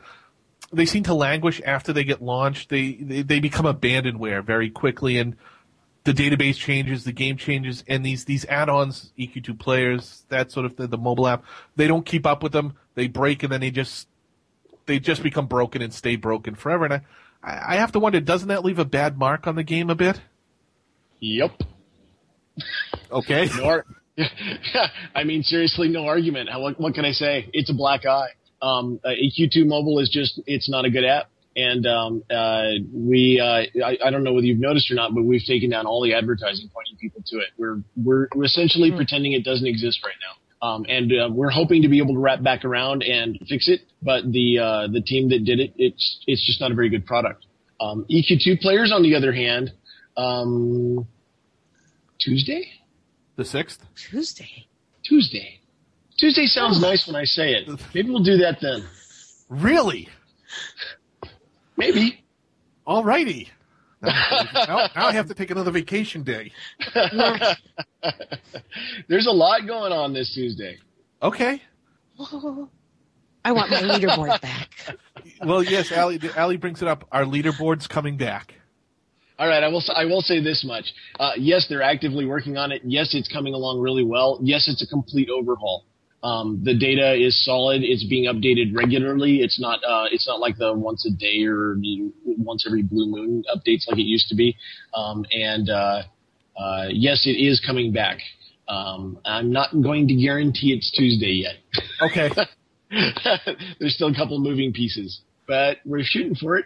they seem to languish after they get launched. They, they, they become abandonware very quickly and the database changes, the game changes, and these, these add-ons, EQ2 players, that sort of the, the mobile app, they don't keep up with them. They break and then they just, they just become broken and stay broken forever. And I, I I have to wonder, doesn't that leave a bad mark on the game a bit?
Yep.
Okay.
No, ar- I mean, seriously, no argument. How, what, what can I say? It's a black eye. Um, uh, EQ2 Mobile is just, it's not a good app. And, um, uh, we, uh, I, I don't know whether you've noticed or not, but we've taken down all the advertising pointing people to it. We're, we're, we're essentially pretending it doesn't exist right now. Um, and, uh, we're hoping to be able to wrap back around and fix it. But the, uh, the team that did it, it's, it's just not a very good product. Um, EQ2 players, on the other hand, um, Tuesday?
The sixth?
Tuesday.
Tuesday. Tuesday sounds nice when I say it. Maybe we'll do that then.
Really?
Maybe.
Alrighty. Now, now, now I have to take another vacation day.
There's a lot going on this Tuesday.
Okay.
I want my leaderboard back.
Well, yes, Allie, Allie brings it up. Our leaderboard's coming back.
All right, I will. I will say this much. Uh, yes, they're actively working on it. Yes, it's coming along really well. Yes, it's a complete overhaul. Um, the data is solid. It's being updated regularly. It's not. Uh, it's not like the once a day or once every blue moon updates like it used to be. Um, and uh, uh, yes, it is coming back. Um, I'm not going to guarantee it's Tuesday yet.
Okay.
There's still a couple moving pieces, but we're shooting for it.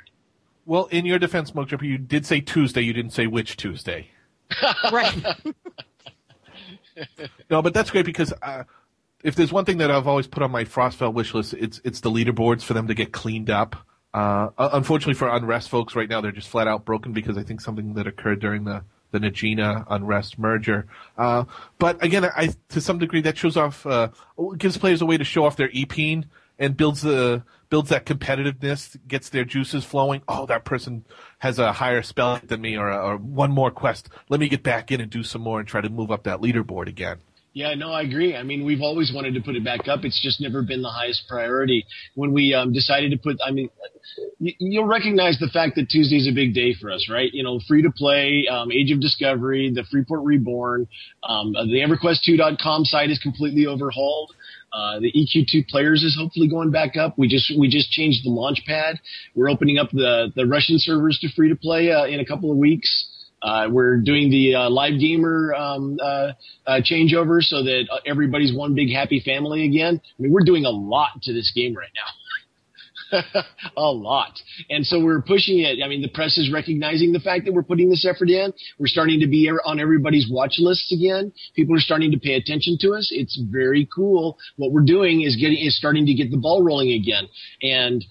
Well, in your defense, Smoke Jumper, you did say Tuesday. You didn't say which Tuesday.
right.
No, but that's great because uh, if there's one thing that I've always put on my Frostfell wish list, it's it's the leaderboards for them to get cleaned up. Uh, unfortunately for Unrest folks right now, they're just flat out broken because I think something that occurred during the the Najena Unrest merger. Uh, but again, I to some degree that shows off, uh, gives players a way to show off their EPing and builds the builds that competitiveness, gets their juices flowing. Oh, that person has a higher spell than me, or, or one more quest. Let me get back in and do some more and try to move up that leaderboard again.
Yeah, no, I agree. I mean, we've always wanted to put it back up. It's just never been the highest priority. When we um, decided to put, I mean, you, you'll recognize the fact that Tuesday's a big day for us, right? You know, free to play, um, Age of Discovery, the Freeport Reborn, um, uh, the EverQuest2.com site is completely overhauled. Uh, the EQ2 players is hopefully going back up. We just we just changed the launch pad. We're opening up the the Russian servers to free to play uh, in a couple of weeks. Uh, we're doing the uh, live gamer um, uh, uh, changeover so that uh, everybody's one big happy family again. I mean, we're doing a lot to this game right now. a lot. And so we're pushing it. I mean, the press is recognizing the fact that we're putting this effort in. We're starting to be on everybody's watch lists again. People are starting to pay attention to us. It's very cool. What we're doing is getting, is starting to get the ball rolling again. And,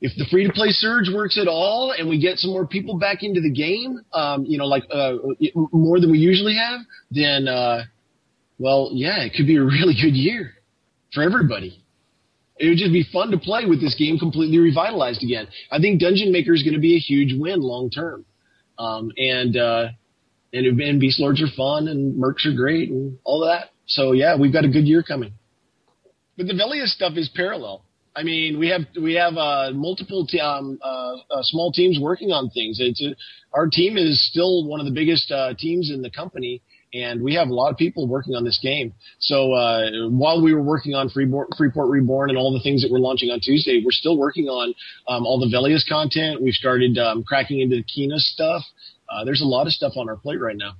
if the free to play surge works at all and we get some more people back into the game, um, you know, like uh, more than we usually have, then, uh, well, yeah, it could be a really good year for everybody. It would just be fun to play with this game completely revitalized again. I think Dungeon Maker is going to be a huge win long term. Um, and, uh, and, and Beast Lords are fun and Mercs are great and all of that. So yeah, we've got a good year coming. But the Velious stuff is parallel. I mean, we have we have uh, multiple t- um, uh, uh, small teams working on things. It's a, our team is still one of the biggest uh, teams in the company, and we have a lot of people working on this game. So uh, while we were working on Freeport, Freeport Reborn and all the things that we're launching on Tuesday, we're still working on um, all the Velious content. We've started um, cracking into the Kina stuff. Uh, there's a lot of stuff on our plate right now.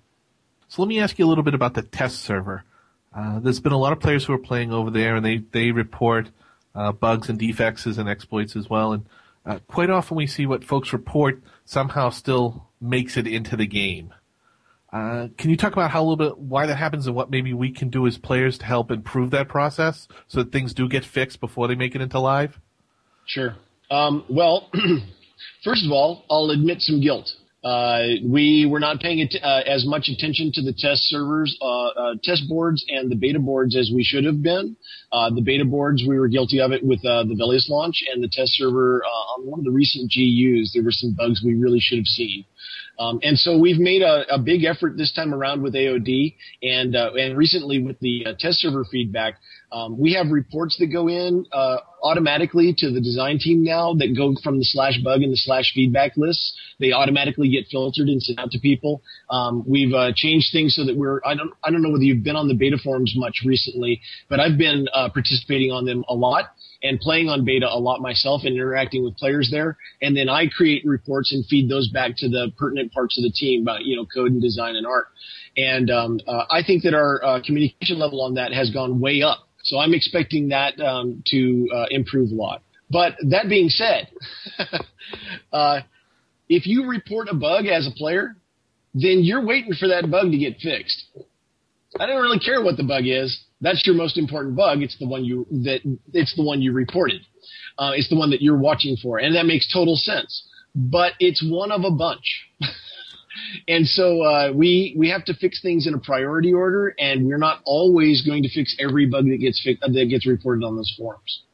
So let me ask you a little bit about the test server. Uh, there's been a lot of players who are playing over there, and they they report uh, bugs and defects and exploits as well. And uh, quite often we see what folks report somehow still makes it into the game. Uh, can you talk about how a little bit why that happens and what maybe we can do as players to help improve that process so that things do get fixed before they make it into live?
Sure. Um, well, first of all, I'll admit some guilt. Uh, we were not paying it, uh, as much attention to the test servers, uh, uh, test boards and the beta boards as we should have been. Uh, the beta boards, we were guilty of it with uh, the Velious launch and the test server on one of the recent GUs. There were some bugs we really should have seen. Um, and so we've made a, a big effort this time around with AOD and uh, and recently with the uh, test server feedback. Um, we have reports that go in uh, automatically to the design team now that go from the slash bug and the slash feedback lists. They automatically get filtered and sent out to people. Um, we've uh, changed things so that we're. I don't. I don't know whether you've been on the beta forums much recently, but I've been uh, participating on them a lot and playing on beta a lot myself and interacting with players there. And then I create reports and feed those back to the pertinent parts of the team about, you know, code and design and art. And, um, uh, I think that our uh, communication level on that has gone way up. So I'm expecting that, um, to, uh, improve a lot. But that being said, uh, if you report a bug as a player, then you're waiting for that bug to get fixed. I don't really care what the bug is. That's your most important bug. It's the one you that it's the one you reported. Uh, it's the one that you're watching for, and that makes total sense. But it's one of a bunch. and so uh, we we have to fix things in a priority order, and we're not always going to fix every bug that gets fi- that gets reported on those forums.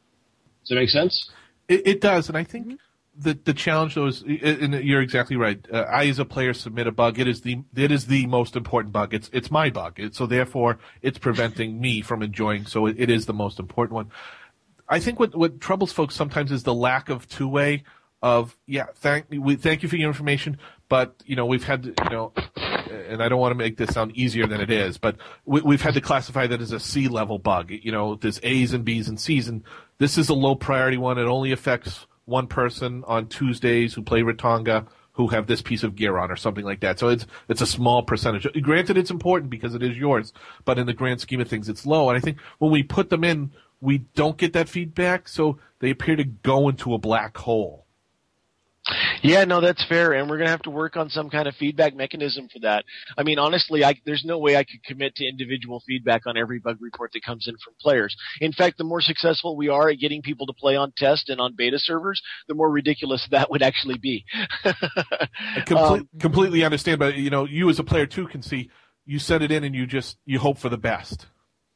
Does that make sense?
It, it does, and I think the the challenge though is, and you're exactly right. Uh, I, as a player, submit a bug. It is the it is the most important bug. It's it's my bug. It, so therefore, it's preventing me from enjoying. So it, it is the most important one. I think what what troubles folks sometimes is the lack of two way of yeah. Thank we thank you for your information, but you know we've had you know. And I don't want to make this sound easier than it is, but we, we've had to classify that as a C level bug. You know, there's A's and B's and C's, and this is a low priority one. It only affects one person on Tuesdays who play Ratonga who have this piece of gear on or something like that. So it's it's a small percentage. Granted, it's important because it is yours, but in the grand scheme of things, it's low. And I think when we put them in, we don't get that feedback, so they appear to go into a black hole.
Yeah, no, that's fair, and we're gonna have to work on some kind of feedback mechanism for that. I mean, honestly, I, there's no way I could commit to individual feedback on every bug report that comes in from players. In fact, the more successful we are at getting people to play on test and on beta servers, the more ridiculous that would actually be.
I comple-
Um,
completely understand, but you know, you as a player too can see you send it in and you just you hope for the best.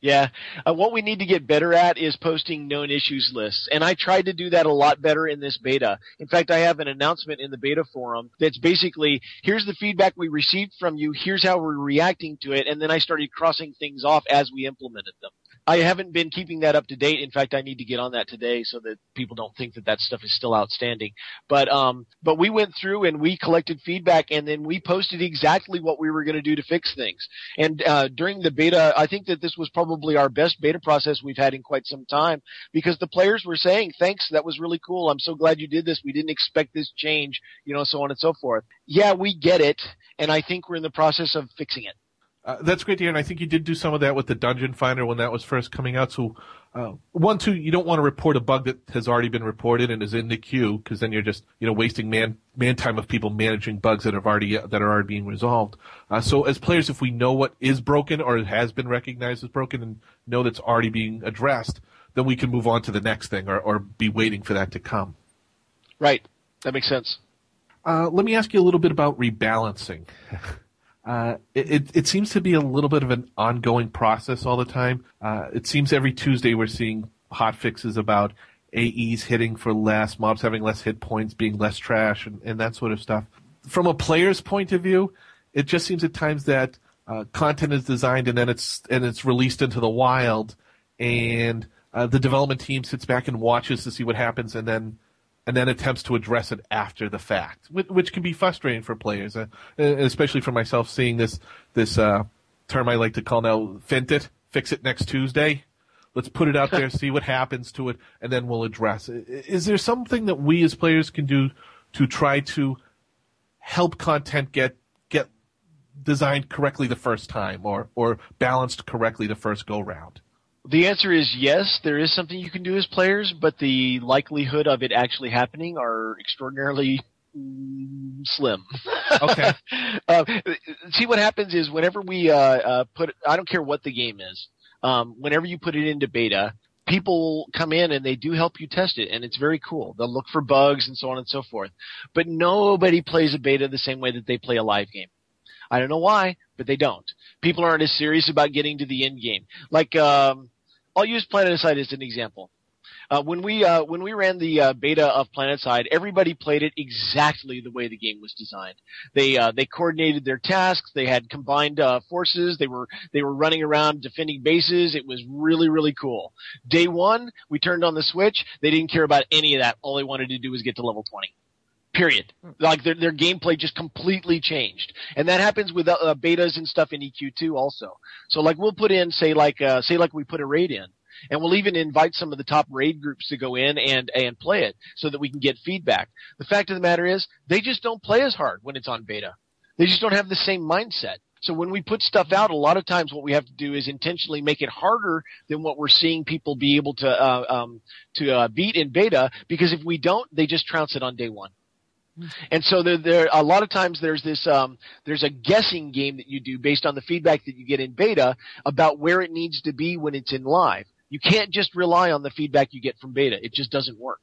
Yeah. Uh, what we need to get better at is posting known issues lists. And I tried to do that a lot better in this beta. In fact, I have an announcement in the beta forum that's basically, here's the feedback we received from you, here's how we're reacting to it, and then I started crossing things off as we implemented them. I haven't been keeping that up to date. In fact, I need to get on that today so that people don't think that that stuff is still outstanding. But um, but we went through and we collected feedback, and then we posted exactly what we were going to do to fix things. And uh, during the beta, I think that this was probably our best beta process we've had in quite some time because the players were saying, "Thanks, that was really cool. I'm so glad you did this. We didn't expect this change," you know, so on and so forth. Yeah, we get it, and I think we're in the process of fixing it.
Uh, that's great to hear, and I think you did do some of that with the Dungeon Finder when that was first coming out. So, uh, one, two, you don't want to report a bug that has already been reported and is in the queue, because then you're just you know wasting man man time of people managing bugs that have already that are already being resolved. Uh, so, as players, if we know what is broken or has been recognized as broken and know that's already being addressed, then we can move on to the next thing or, or be waiting for that to come.
Right. That makes sense.
Uh, let me ask you a little bit about rebalancing. Uh, it, it, seems to be a little bit of an ongoing process all the time. Uh, it seems every Tuesday we're seeing hot fixes about AEs hitting for less, mobs having less hit points, being less trash, and, and that sort of stuff. From a player's point of view, it just seems at times that uh, content is designed and then it's and it's released into the wild, and uh, the development team sits back and watches to see what happens, and then and then attempts to address it after the fact, which, which can be frustrating for players, uh, especially for myself seeing this this uh, term I like to call now, fint it, fix it next Tuesday. Let's put it out there, see what happens to it, and then we'll address it. Is there something that we as players can do to try to help content get get designed correctly the first time, or or balanced correctly the first go round?
The answer is yes, there is something you can do as players, but the likelihood of it actually happening are extraordinarily slim.
Okay.
uh, see what happens is whenever we uh, uh, put, I don't care what the game is, um, whenever you put it into beta, people come in and they do help you test it, and it's very cool. They'll look for bugs and so on and so forth. But nobody plays a beta the same way that they play a live game. I don't know why, but they don't. People aren't as serious about getting to the end game. Like, um, I'll use PlanetSide as an example. Uh, when we uh, when we ran the uh, beta of PlanetSide, everybody played it exactly the way the game was designed. They uh, they coordinated their tasks. They had combined uh, forces. They were they were running around defending bases. It was really really cool. Day one, we turned on the switch. They didn't care about any of that. All they wanted to do was get to level twenty. Period. Like their their gameplay just completely changed, and that happens with uh, betas and stuff in EQ2 also. So like we'll put in say like uh, say like we put a raid in, and we'll even invite some of the top raid groups to go in and and play it so that we can get feedback. The fact of the matter is they just don't play as hard when it's on beta. They just don't have the same mindset. So when we put stuff out, a lot of times what we have to do is intentionally make it harder than what we're seeing people be able to uh, um, to uh, beat in beta. Because if we don't, they just trounce it on day one. And so there, there a lot of times there's this um, there's a guessing game that you do based on the feedback that you get in beta about where it needs to be when it's in live. You can't just rely on the feedback you get from beta. It just doesn't work.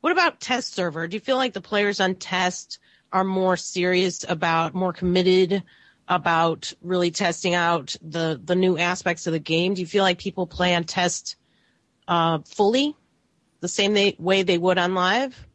What about test server? Do you feel like the players on test are more serious about, more committed about really testing out the the new aspects of the game? Do you feel like people play on test uh, fully, the same they, way they would on live?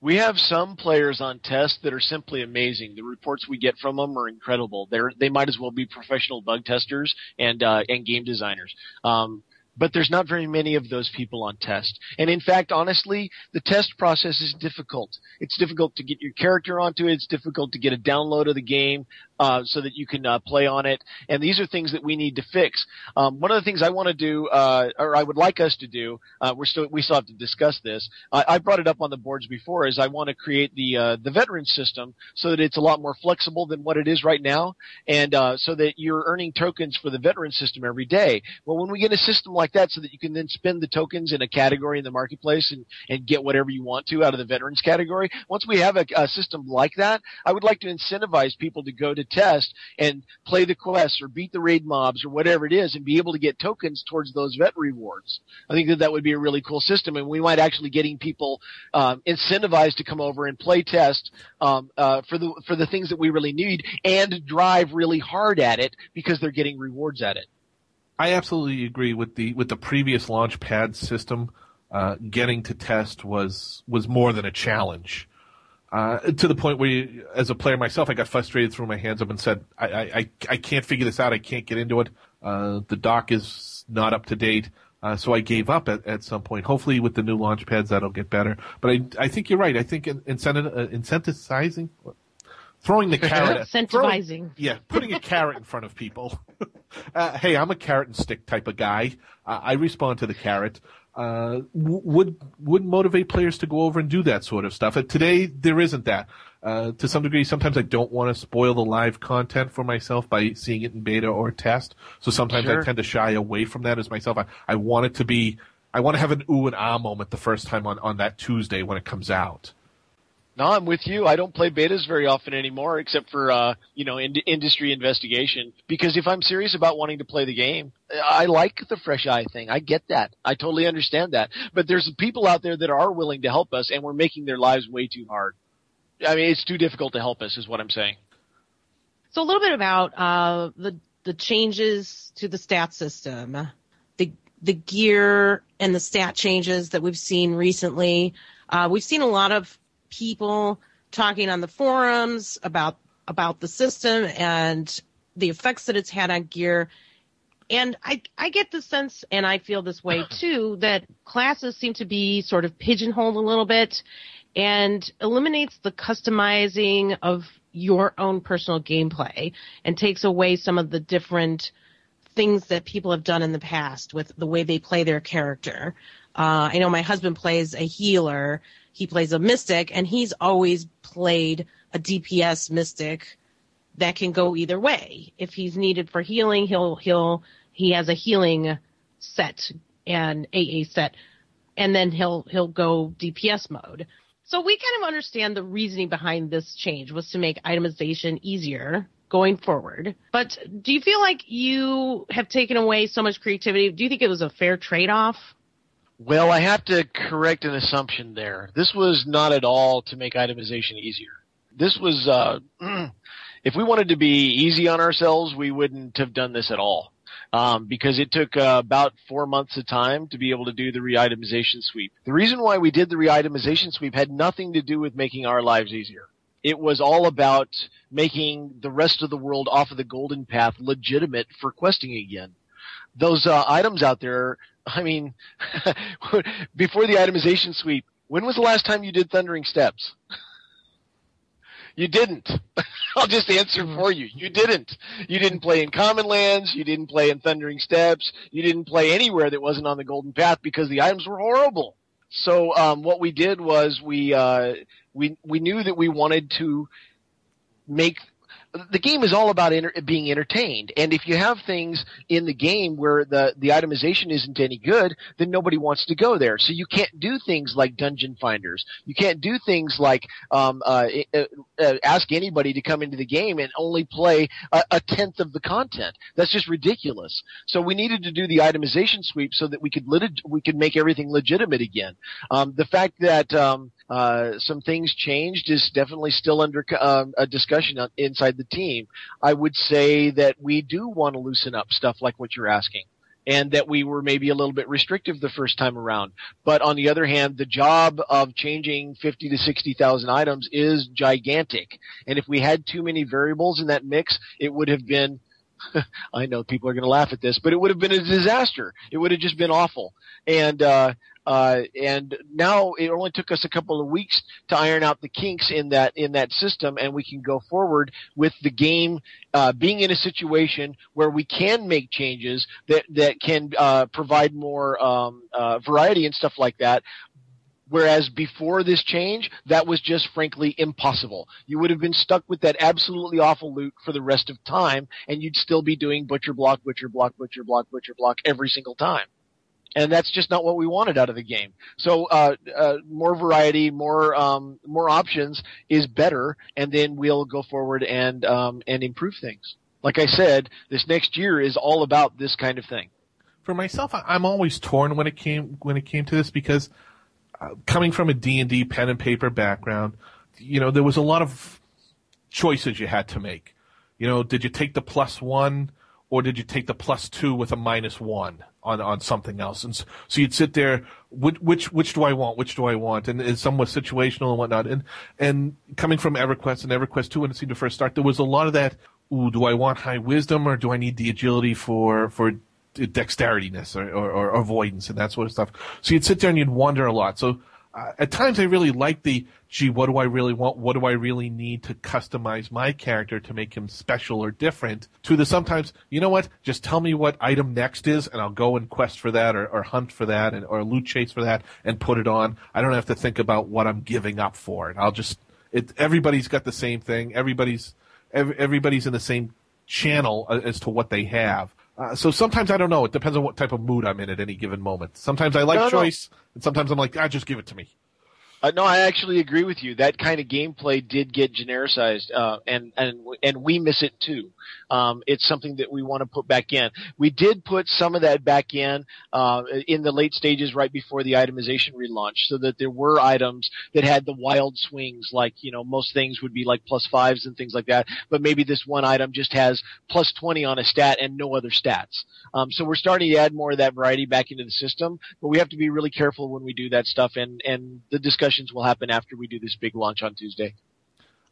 We have some players on test that are simply amazing. The reports we get from them are incredible. They're they might as well be professional bug testers and uh, and game designers. Um, but there's not very many of those people on test. And in fact, honestly, the test process is difficult. It's difficult to get your character onto it. It's difficult to get a download of the game uh, so that you can uh, play on it. And these are things that we need to fix. Um, one of the things I want to do, uh, or I would like us to do, uh, we're still we still have to discuss this. I, I brought it up on the boards before, is I want to create the uh, the veteran system so that it's a lot more flexible than what it is right now, and uh, so that you're earning tokens for the veteran system every day. Well, when we get a system like that, so that you can then spend the tokens in a category in the marketplace and and get whatever you want to out of the veterans category. Once we have a, a system like that, I would like to incentivize people to go to test and play the quests or beat the raid mobs or whatever it is and be able to get tokens towards those vet rewards. I think that that would be a really cool system and we might actually getting people um, incentivized to come over and play test um, uh, for the for the things that we really need and drive really hard at it because they're getting rewards at it.
I absolutely agree with the with the previous Launchpad system. Uh, getting to test was was more than a challenge. Uh, to the point where, you, as a player myself, I got frustrated, threw my hands up, and said, "I I, I, can't figure this out. I can't get into it. Uh, the dock is not up to date." Uh, so I gave up at, at some point. Hopefully, with the new launch pads, that'll get better. But I I think you're right. I think uh, incentivizing, throwing the carrot,
Incentivizing.
throwing- yeah, putting a carrot in front of people. uh, hey, I'm a carrot and stick type of guy. Uh, I respond to the carrot. Uh, would would motivate players to go over and do that sort of stuff. Uh, today there isn't that. Uh, to some degree, sometimes I don't want to spoil the live content for myself by seeing it in beta or test. So sometimes I tend to shy away from that as myself. I, I want it to be. I want to have an ooh and ah moment the first time on, on that Tuesday when it comes out.
No, I'm with you. I don't play betas very often anymore, except for uh, you know in- industry investigation. Because if I'm serious about wanting to play the game, I like the fresh eye thing. I get that. I totally understand that. But there's people out there that are willing to help us, and we're making their lives way too hard. I mean, it's too difficult to help us, is what I'm saying.
So a little bit about uh, the the changes to the stat system, the the gear and the stat changes that we've seen recently. Uh, we've seen a lot of people talking on the forums about about the system and the effects that it's had on gear. And I I get the sense, and I feel this way too, that classes seem to be sort of pigeonholed a little bit and eliminates the customizing of your own personal gameplay and takes away some of the different things that people have done in the past with the way they play their character. Uh, I know my husband plays a healer. He plays a mystic and he's always played a DPS mystic that can go either way. If he's needed for healing, he'll, he'll, he has a healing set and AA set and then he'll, he'll go DPS mode. So we kind of understand the reasoning behind this change was to make itemization easier going forward. But do you feel like you have taken away so much creativity? Do you think it was a fair trade-off?
Well, I have to correct an assumption there. This was not at all to make itemization easier. This was, uh, if we wanted to be easy on ourselves, we wouldn't have done this at all. Um, because it took uh, about four months of time to be able to do the re-itemization sweep. The reason why we did the re-itemization sweep had nothing to do with making our lives easier. It was all about making the rest of the world off of the golden path legitimate for questing again. Those uh, items out there, I mean, before the itemization sweep, when was the last time you did Thundering Steps? You didn't. I'll just answer for you. You didn't. You didn't play in Common Lands. You didn't play in Thundering Steps. You didn't play anywhere that wasn't on the Golden Path because the items were horrible. So um, what we did was we uh, we we knew that we wanted to make the game is all about enter- being entertained. And if you have things in the game where the, the itemization isn't any good, then nobody wants to go there. So you can't do things like dungeon finders. You can't do things like um, uh, uh, uh, ask anybody to come into the game and only play a, a tenth of the content. That's just ridiculous. So we needed to do the itemization sweep so that we could lit- we could make everything legitimate again. Um, the fact that um, uh, some things changed is definitely still under um, a discussion inside the team. I would say that we do want to loosen up stuff like what you're asking. And that we were maybe a little bit restrictive the first time around. But on the other hand, the job of changing 50 to 60,000 items is gigantic. And if we had too many variables in that mix, it would have been I know people are going to laugh at this, but it would have been a disaster. It would have just been awful. And uh, uh, and now it only took us a couple of weeks to iron out the kinks in that in that system, and we can go forward with the game uh, being in a situation where we can make changes that that can uh, provide more um, uh, variety and stuff like that. Whereas before this change, that was just frankly impossible. You would have been stuck with that absolutely awful loot for the rest of time, and you'd still be doing butcher block, butcher block, butcher block, butcher block every single time. And that's just not what we wanted out of the game. So, uh, uh, more variety, more, um, more options is better, and then we'll go forward and, um, and improve things. Like I said, this next year is all about this kind of thing.
For myself, I'm always torn when it came when it came to this because uh, coming from a D&D pen and paper background, you know, there was a lot of choices you had to make. You know, did you take the plus one or did you take the plus two with a minus one on, on something else? And so, so you'd sit there, which, which, which do I want? Which do I want? And, it's somewhat situational and whatnot. And, and coming from EverQuest and EverQuest 2 when it seemed to first start, there was a lot of that, ooh, do I want high wisdom or do I need the agility for, for dexterityness or, or, or avoidance and that sort of stuff. So you'd sit there and you'd wonder a lot. So uh, at times I really like the, gee, what do I really want? What do I really need to customize my character to make him special or different? To the sometimes, you know what? Just tell me what item next is and I'll go and quest for that or, or hunt for that and, or loot chase for that and put it on. I don't have to think about what I'm giving up for it. I'll just, it, everybody's got the same thing. Everybody's, every, everybody's in the same channel uh, as to what they have. Uh, so sometimes I don't know. It depends on what type of mood I'm in at any given moment. Sometimes I like
No, no.
choice, and sometimes I'm like, ah, just give it to me.
Uh, no, I actually agree with you. That kind of gameplay did get genericized, uh, and and and we miss it too. Um, it's something that we want to put back in. We did put some of that back in uh, in the late stages, right before the itemization relaunch, so that there were items that had the wild swings. Like you know, most things would be like plus fives and things like that, but maybe this one item just has plus twenty on a stat and no other stats. Um, so we're starting to add more of that variety back into the system, but we have to be really careful when we do that stuff, and and the discussions will happen after we do this big launch on Tuesday.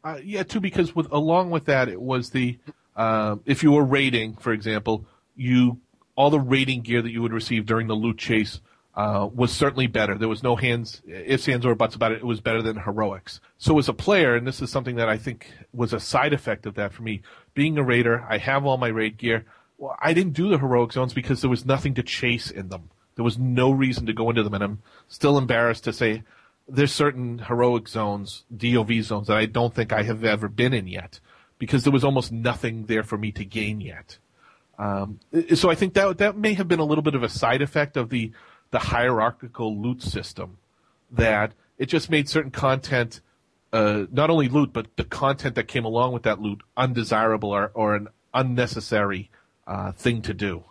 Uh, yeah, too, because with along with that, it was the uh, if you were raiding, for example, you all the raiding gear that you would receive during the loot chase uh, was certainly better. There was no hands, ifs, hands, or buts about it. It was better than heroics. So as a player, and this is something that I think was a side effect of that for me, being a raider, I have all my raid gear. Well, I didn't do the heroic zones because there was nothing to chase in them. There was no reason to go into them, and I'm still embarrassed to say there's certain heroic zones, DOV zones, that I don't think I have ever been in yet because there was almost nothing there for me to gain yet. Um, so I think that that may have been a little bit of a side effect of the the hierarchical loot system that it just made certain content uh, not only loot but the content that came along with that loot undesirable or, or an unnecessary uh, thing to do.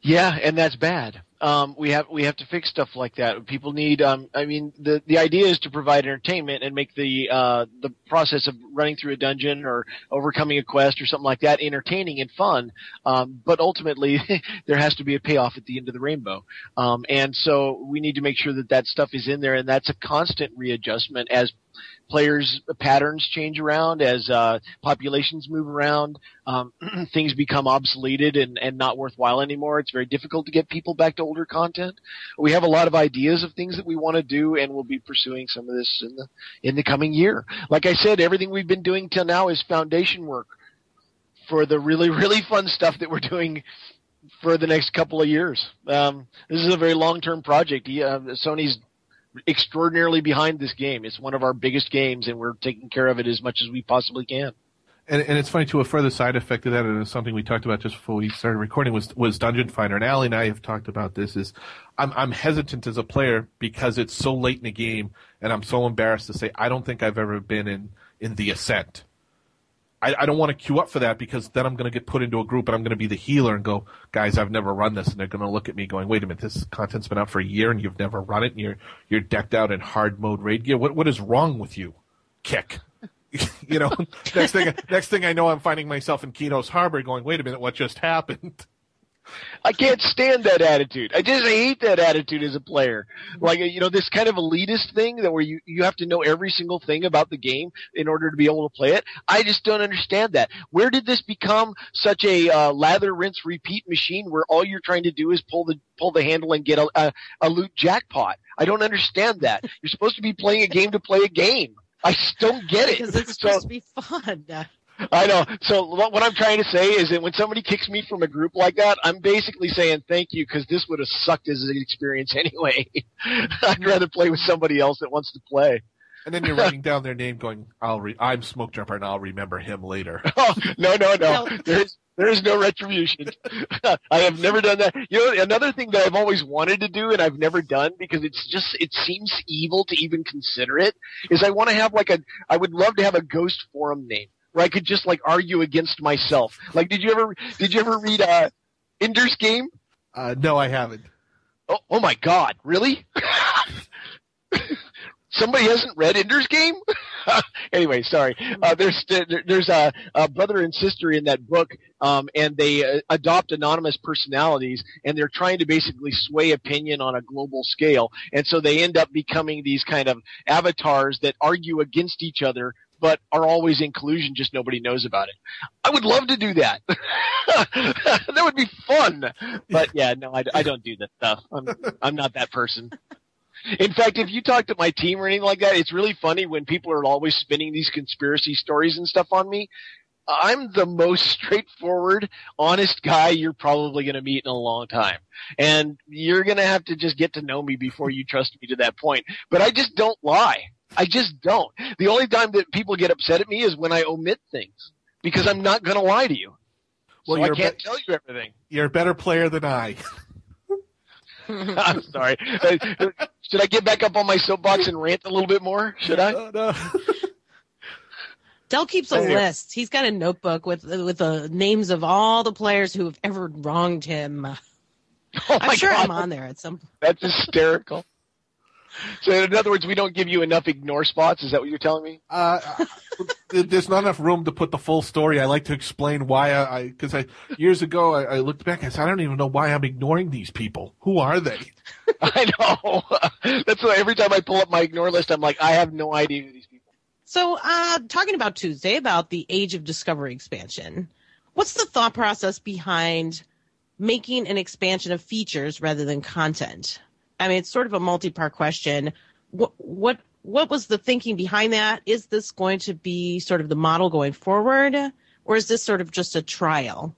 Yeah, and that's bad. Um, we have we have to fix stuff like that. People need. Um, I mean, the the idea is to provide entertainment and make the uh, the process of running through a dungeon or overcoming a quest or something like that entertaining and fun. Um, but ultimately, there has to be a payoff at the end of the rainbow. Um, and so we need to make sure that that stuff is in there, and that's a constant readjustment as players' patterns change around, as uh, populations move around, um, things become obsoleted and, and not worthwhile anymore. It's very difficult to get people back to older content. We have a lot of ideas of things that we want to do, and we'll be pursuing some of this in the in the coming year. Like I said, everything we've been doing till now is foundation work for the really really fun stuff that we're doing for the next couple of years. Um, this is a very long term project. Sony's extraordinarily behind this game. It's one of our biggest games, and we're taking care of it as much as we possibly can.
And, and it's funny too. A further side effect of that, and it's something we talked about just before we started recording, was was Dungeon Finder. And Allie and I have talked about this. Is I'm I'm hesitant as a player because it's so late in the game, and I'm so embarrassed to say I don't think I've ever been in in the Ascent. I, I don't want to queue up for that because then I'm going to get put into a group and I'm going to be the healer and go, guys, I've never run this, and they're going to look at me going, wait a minute, this content's been out for a year and you've never run it, and you're you're decked out in hard mode raid gear. What what is wrong with you? Kick. you know, next thing next thing I know, I'm finding myself in Qeynos Harbor, going, wait a minute, what just happened?
I can't stand that attitude. I just hate that attitude as a player. Like you know, this kind of elitist thing that where you you have to know every single thing about the game in order to be able to play it. I just don't understand that. Where did this become such a uh, lather, rinse, repeat machine where all you're trying to do is pull the pull the handle and get a, a, a loot jackpot? I don't understand that. You're supposed to be playing a game to play a game. I don't get it.
because it's
So-
supposed to be fun.
I know. So what, what I'm trying to say is that when somebody kicks me from a group like that, I'm basically saying thank you because this would have sucked as an experience anyway. I'd rather play with somebody else that wants to play.
And then you're writing down their name, going, "I'll re- I'm Smoke Jumper, and I'll remember him later."
Oh, no, no, no.
No.
There's there is no retribution. I have never done that. You know, another thing that I've always wanted to do and I've never done because it's just it seems evil to even consider it is I want to have like a I would love to have a ghost forum name where I could just like argue against myself. Like, did you ever did you ever read uh Ender's Game?
Uh, no, I haven't.
Oh, oh my God, really? Somebody hasn't read Ender's Game? anyway, sorry. Uh, there's there's a, a brother and sister in that book, um, and they uh, adopt anonymous personalities, and they're trying to basically sway opinion on a global scale, and so they end up becoming these kind of avatars that argue against each other. But are always in collusion, just nobody knows about it. I would love to do that. that would be fun. But yeah, no, I, I don't do that stuff. I'm, I'm not that person. In fact, if you talk to my team or anything like that, it's really funny when people are always spinning these conspiracy stories and stuff on me. I'm the most straightforward, honest guy you're probably going to meet in a long time. And you're going to have to just get to know me before you trust me to that point. But I just don't lie. I just don't. The only time that people get upset at me is when I omit things because I'm not going to lie to you.
Well,
so I
you're
can't
be-
tell you everything.
You're a better player than I.
I'm sorry. Uh, Should I get back up on my soapbox and rant a little bit more? Should I?
No, no.
Dell keeps a
Hey.
list. He's got a notebook with with the names of all the players who have ever wronged him.
Oh
I'm sure
God,
I'm on there at some.
That's hysterical. So in other words, we don't give you enough ignore spots. Is that what you're telling me?
Uh, there's not enough room to put the full story. I like to explain why I, because I, years ago I, I looked back. I said, I don't even know why I'm ignoring these people. Who are they?
I know. That's why every time I pull up my ignore list, I'm like, I have no idea who these people.
So, uh, talking about Tuesday about the Age of Discovery expansion, what's the thought process behind making an expansion of features rather than content? I mean, it's sort of a multi-part question. What what what was the thinking behind that? Is this going to be sort of the model going forward, or is this sort of just a trial?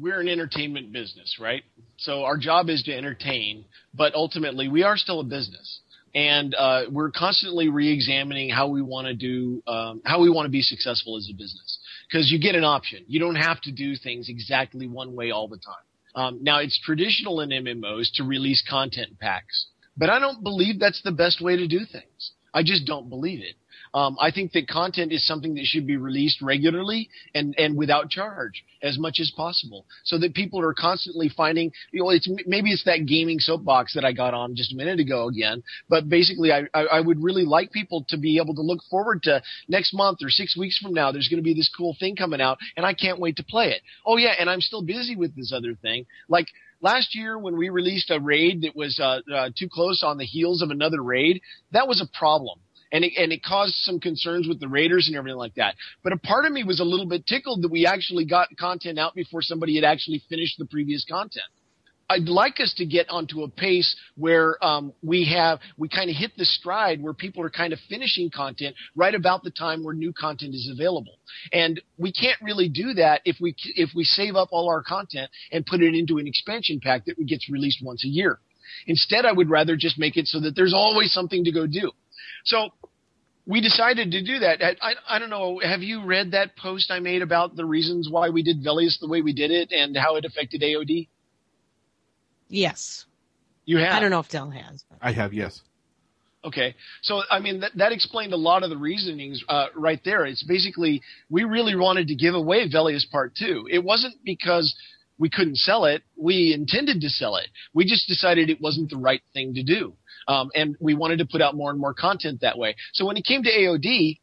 we're an entertainment business, right? So our job is to entertain, but ultimately we are still a business. And uh, we're constantly re-examining how we want to do, um, how we want to be successful as a business. Because you get an option. You don't have to do things exactly one way all the time. Um, now it's traditional in MMOs to release content packs, but I don't believe that's the best way to do things. I just don't believe it. Um, I think that content is something that should be released regularly and, and without charge as much as possible so that people are constantly finding, you know, it's, maybe it's that gaming soapbox that I got on just a minute ago again, but basically I, I, I would really like people to be able to look forward to next month or six weeks from now, there's going to be this cool thing coming out and I can't wait to play it. Oh yeah, and I'm still busy with this other thing. Like, last year when we released a raid that was uh, uh, too close on the heels of another raid, that was a problem. And it, and it caused some concerns with the Raiders and everything like that. But a part of me was a little bit tickled that we actually got content out before somebody had actually finished the previous content. I'd like us to get onto a pace where um, we have we kind of hit the stride where people are kind of finishing content right about the time where new content is available, and we can't really do that if we if we save up all our content and put it into an expansion pack that gets released once a year. Instead, I would rather just make it so that there's always something to go do. So we decided to do that. I, I, I don't know. Have you read that post I made about the reasons why we did Velious the way we did it and how it affected AOD?
Yes.
You have.
I don't know if Dell has. But.
I have yes.
Okay, so I mean that that explained a lot of the reasonings uh, right there. It's basically we really wanted to give away Velious Part Two. It wasn't because we couldn't sell it. We intended to sell it. We just decided it wasn't the right thing to do, um, and we wanted to put out more and more content that way. So when it came to AOD,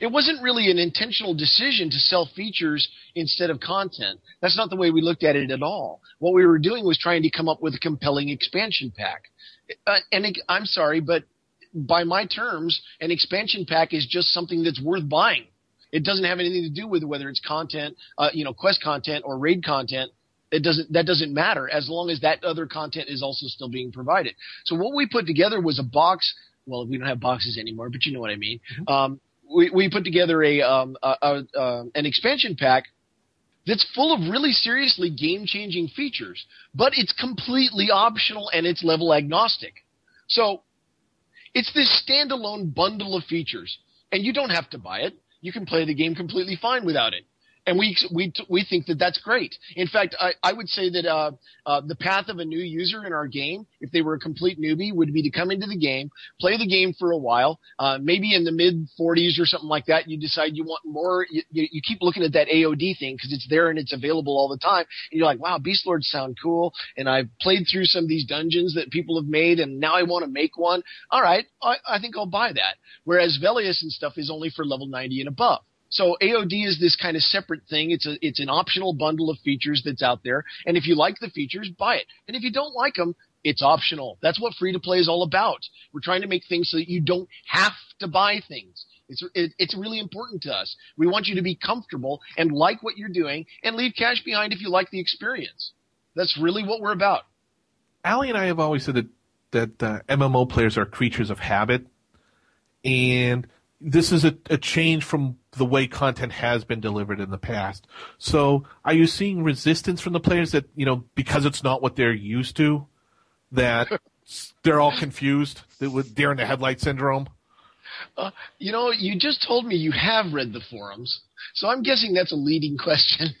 it wasn't really an intentional decision to sell features instead of content. That's not the way we looked at it at all. What we were doing was trying to come up with a compelling expansion pack. Uh, and it, I'm sorry, but by my terms, an expansion pack is just something that's worth buying. It doesn't have anything to do with whether it's content, uh, you know, quest content or raid content. It doesn't, that doesn't matter as long as that other content is also still being provided. So what we put together was a box. Well, we don't have boxes anymore, but you know what I mean. Um, we, we put together a, um, a, a, uh, an expansion pack that's full of really seriously game changing features, but it's completely optional and it's level agnostic. So it's this standalone bundle of features, and you don't have to buy it. You can play the game completely fine without it. And we we we think that that's great. In fact, I, I would say that uh, uh, the path of a new user in our game, if they were a complete newbie, would be to come into the game, play the game for a while, uh, maybe in the mid 40s or something like that. You decide you want more. You, you, keep looking at that AOD thing because it's there and it's available all the time. And you're like, wow, Beast Lords sound cool. And I've played through some of these dungeons that people have made, and now I want to make one. All right, I, I think I'll buy that. Whereas Velious and stuff is only for level 90 and above. So AOD is this kind of separate thing. It's a it's an optional bundle of features that's out there, and if you like the features, buy it. And if you don't like them, it's optional. That's what free to play is all about. We're trying to make things so that you don't have to buy things. It's it, it's really important to us. We want you to be comfortable and like what you're doing, and leave cash behind if you like the experience. That's really what we're about.
Allie and I have always said that that uh, MMO players are creatures of habit, and this is a, a change from the way content has been delivered in the past. So, are you seeing resistance from the players that you know because it's not what they're used to, that they're all confused that with deer in the headlight syndrome?
Uh, you know, you just told me you have read the forums, so I'm guessing that's a leading question.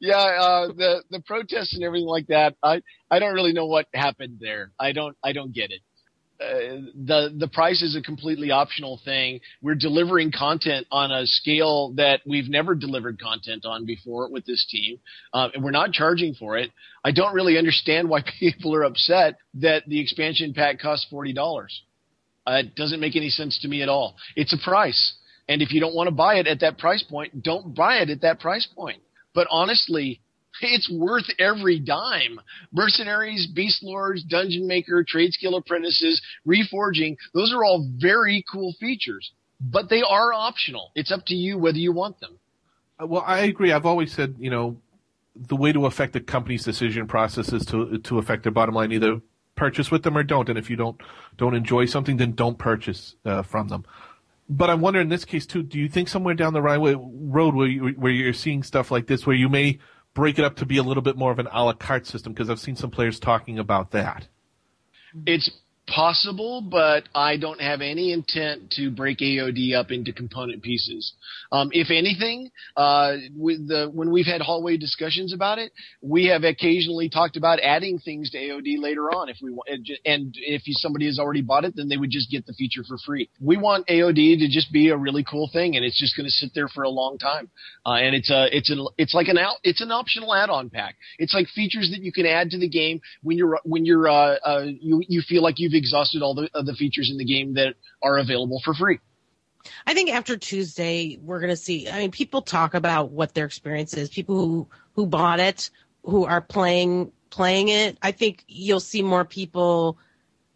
yeah, uh, the the protests and everything like that. I I don't really know what happened there. I don't I don't get it. The the price is a completely optional thing. We're delivering content on a scale that we've never delivered content on before with this team, uh, and we're not charging for it. I don't really understand why people are upset that the expansion pack costs forty dollars. Uh, it doesn't make any sense to me at all. It's a price, and if you don't want to buy it at that price point, don't buy it at that price point. But honestly, it's worth every dime. Mercenaries, Beast Lords, Dungeon Maker, Trade Skill Apprentices, Reforging, those are all very cool features, but they are optional. It's up to you whether you want them.
Uh, Well, I agree. I've always said, you know, the way to affect the company's decision process is to to affect their bottom line. Either purchase with them or don't. And if you don't don't enjoy something, then don't purchase uh, from them. But I'm wondering in this case too. Do you think somewhere down the road where you, where you're seeing stuff like this, where you may break it up to be a little bit more of an a la carte system? Because I've seen some players talking about that.
It's possible, but I don't have any intent to break AOD up into component pieces. Um, if anything, uh, with the when we've had hallway discussions about it, we have occasionally talked about adding things to AOD later on if we want. And if somebody has already bought it, then they would just get the feature for free. We want AOD to just be a really cool thing, and it's just going to sit there for a long time. Uh, and it's a it's a it's like an out it's an optional add-on pack. It's like features that you can add to the game when you're when you're uh, uh, you you feel like you've exhausted all the of the features in the game that are available for free.
I think after Tuesday, we're going to see. I mean, people talk about what their experience is. People who who bought it, who are playing playing it. I think you'll see more people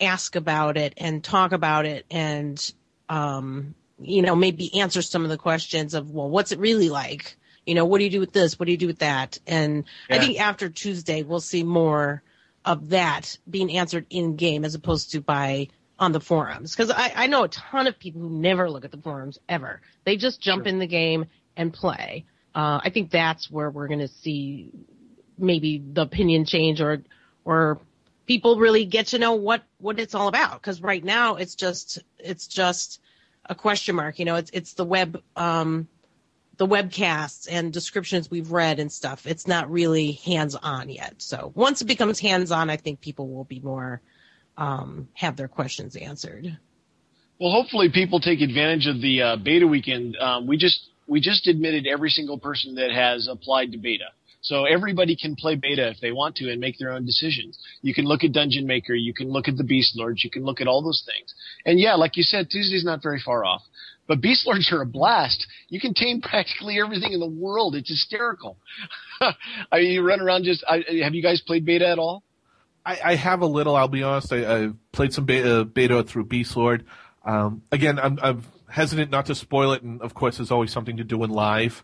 ask about it and talk about it, and um, you know, maybe answer some of the questions of, well, what's it really like? You know, what do you do with this? What do you do with that? And I think after Tuesday, we'll see more of that being answered in game as opposed to by on the forums. Because I, I know a ton of people who never look at the forums ever. They just jump in the game and play. Uh, I think that's where we're going to see maybe the opinion change or or people really get to know what what it's all about. Because right now it's just it's just a question mark. You know, it's it's the web um, the webcasts and descriptions we've read and stuff. It's not really hands on yet. So once it becomes hands on, I think people will be more um, have their questions answered.
Well, hopefully people take advantage of the uh, beta weekend. Um, we just we just admitted every single person that has applied to beta. So everybody can play beta if they want to and make their own decisions. You can look at Dungeon Maker, you can look at the Beast Lords, you can look at all those things. And yeah, like you said, Tuesday's not very far off. But Beast Lords are a blast. You can tame practically everything in the world. It's hysterical. I mean, you run around just. I, have you guys played beta at all?
I, I have a little. I'll be honest. I, I've played some beta, beta through Beast Lord. Um, again, I'm, I'm hesitant not to spoil it, and of course, there's always something to do in live.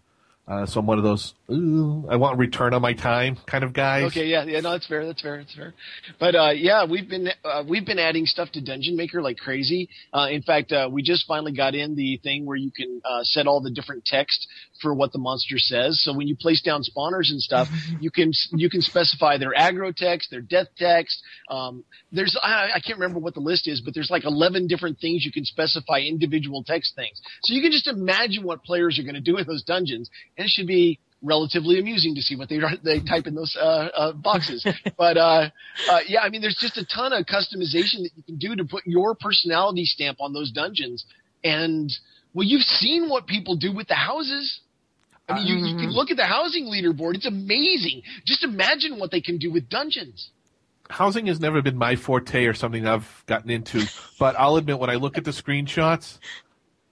Uh, so I'm one of those. Ooh, I want return on my time kind of guys.
Okay, yeah, yeah, no, that's fair, that's fair, that's fair. But uh, yeah, we've been uh, we've been adding stuff to Dungeon Maker like crazy. Uh, in fact, uh, we just finally got in the thing where you can uh, set all the different text for what the monster says. So when you place down spawners and stuff, you can you can specify their aggro text, their death text. Um, there's I, I can't remember what the list is, but there's like 11 different things you can specify individual text things. So you can just imagine what players are going to do in those dungeons, and it should be relatively amusing to see what they they type in those uh, uh, boxes. but uh, uh, yeah, I mean, there's just a ton of customization that you can do to put your personality stamp on those dungeons. And well, you've seen what people do with the houses. I mean, you, you can look at the housing leaderboard; it's amazing. Just imagine what they can do with dungeons.
Housing has never been my forte or something I've gotten into, but I'll admit when I look at the screenshots,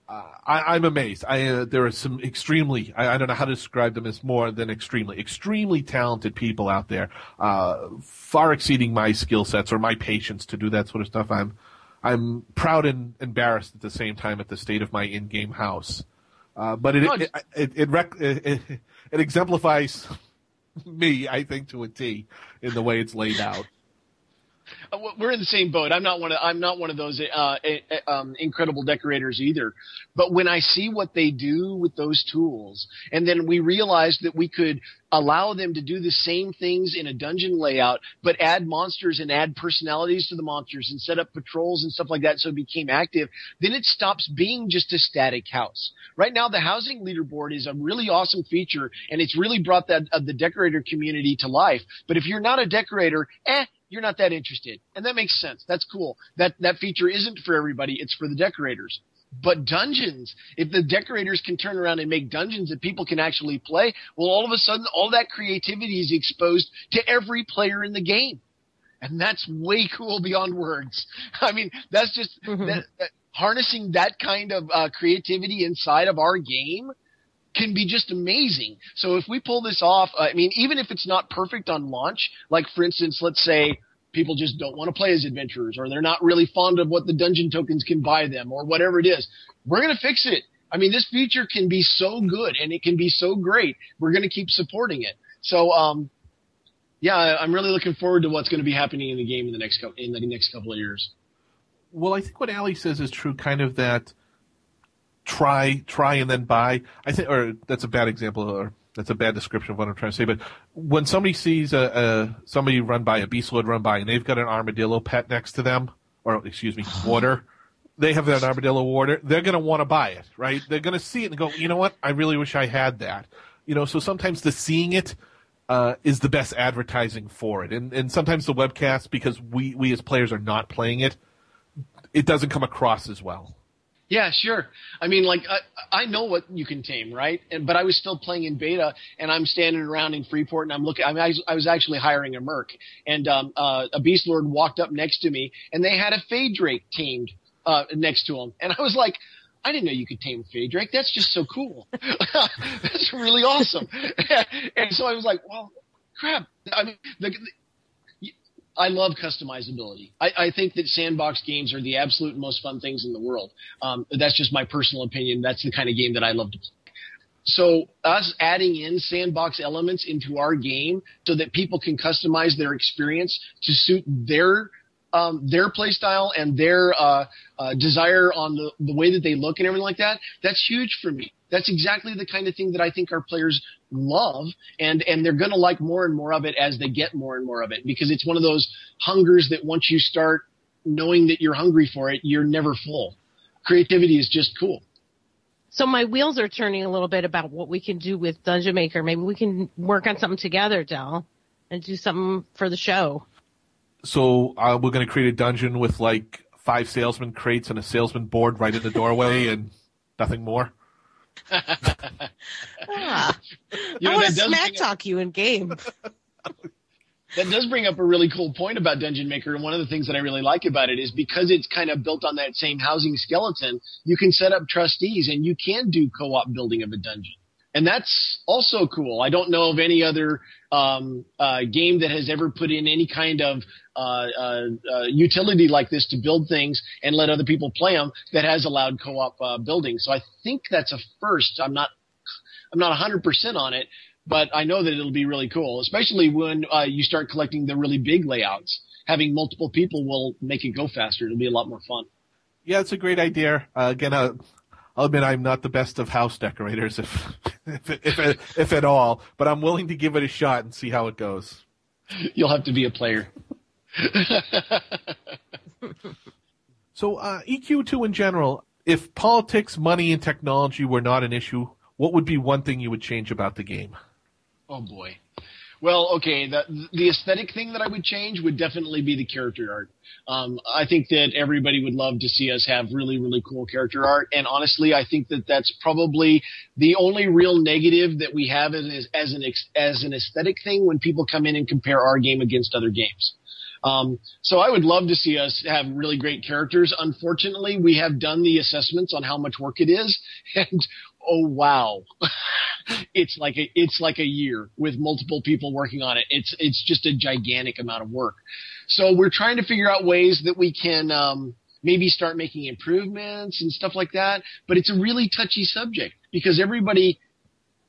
I, I'm amazed. I uh, there are some extremely I, I don't know how to describe them as more than extremely extremely talented people out there, uh, far exceeding my skill sets or my patience to do that sort of stuff. I'm I'm proud and embarrassed at the same time at the state of my in-game house. Uh, but it it it, it, rec- it, it exemplifies me, I think, to a T in the way it's laid out.
Uh, we're in the same boat. I'm not one of I'm not one of those uh, um, incredible decorators either. But when I see what they do with those tools, and then we realized that we could allow them to do the same things in a dungeon layout, but add monsters and add personalities to the monsters and set up patrols and stuff like that, so it became active. Then it stops being just a static house. Right now, the housing leaderboard is a really awesome feature, and it's really brought that uh, the decorator community to life. But if you're not a decorator, eh you're not that interested. And that makes sense. That's cool. That that feature isn't for everybody, it's for the decorators. But dungeons, if the decorators can turn around and make dungeons that people can actually play, well all of a sudden all that creativity is exposed to every player in the game. And that's way cool beyond words. I mean, that's just that, that, harnessing that kind of uh, creativity inside of our game can be just amazing. So if we pull this off, I mean, even if it's not perfect on launch, like for instance, let's say people just don't want to play as adventurers or they're not really fond of what the dungeon tokens can buy them or whatever it is, we're going to fix it. I mean, this feature can be so good and it can be so great. We're going to keep supporting it. So, um, yeah, I'm really looking forward to what's going to be happening in the game in the next couple in the next couple of years.
Well, I think what Ali says is true. Kind of that try, try, and then buy. I think, or that's a bad example, or that's a bad description of what I'm trying to say. But when somebody sees a, a somebody run by a beast lord run by, and they've got an armadillo pet next to them, or excuse me, water. They have an armadillo water. They're going to want to buy it, right? They're going to see it and go, you know what? I really wish I had that. You know, so sometimes the seeing it uh, is the best advertising for it, and and sometimes the webcast because we we as players are not playing it, it doesn't come across as well.
Yeah, sure. I mean, like I, I know what you can tame, right? And but I was still playing in beta, and I'm standing around in Freeport, and I'm looking. I, mean, I, was, I was actually hiring a merc, and um, uh, a beast lord walked up next to me, and they had a fade drake tamed uh, next to him, and I was like. I didn't know you could tame Fade Drake. That's just so cool. That's really awesome. and so I was like, well, crap. I mean, the, I love customizability. I, I think that sandbox games are the absolute most fun things in the world. Um, that's just my personal opinion. That's the kind of game that I love to play. So us adding in sandbox elements into our game so that people can customize their experience to suit their um, their play style and their uh, uh, desire on the, the way that they look and everything like that, that's huge for me. That's exactly the kind of thing that I think our players love, and and they're going to like more and more of it as they get more and more of it because it's one of those hungers that once you start knowing that you're hungry for it, you're never full. Creativity is just cool.
So my wheels are turning a little bit about what we can do with Dungeon Maker. Maybe we can work on something together, Dell, and do something for the show.
So uh, we're going to create a dungeon with like five salesman crates and a salesman board right in the doorway, and nothing more.
Ah,
You
I want to smack
bring up-
talk you in game.
That does bring up a really cool point about Dungeon Maker, and one of the things that I really like about it is because it's kind of built on that same housing skeleton, you can set up trustees and you can do co-op building of a dungeon. And that's also cool. I don't know of any other um, uh, game that has ever put in any kind of uh, uh, uh, utility like this to build things and let other people play them that has allowed co-op uh, building. So I think that's a first. I'm not I'm not 100% on it, but I know that it'll be really cool, especially when uh, you start collecting the really big layouts. Having multiple people will make it go faster. It'll be a lot more fun.
Yeah, it's a great idea. Uh, again, uh, I'll admit I'm not the best of house decorators, if if if, if at all, but I'm willing to give it a shot and see how it goes.
You'll have to be a player.
So uh, EQ2 in general, if politics, money, and technology were not an issue, what would be one thing you would change about the game?
Oh boy. Well, okay. The the aesthetic thing that I would change would definitely be the character art. Um, I think that everybody would love to see us have really, really cool character art. And honestly, I think that that's probably the only real negative that we have as, as an as an aesthetic thing when people come in and compare our game against other games. Um, so I would love to see us have really great characters. Unfortunately, we have done the assessments on how much work it is, and oh wow, it's like a it's like a year with multiple people working on it. It's it's just a gigantic amount of work. So we're trying to figure out ways that we can um, maybe start making improvements and stuff like that. But it's a really touchy subject because everybody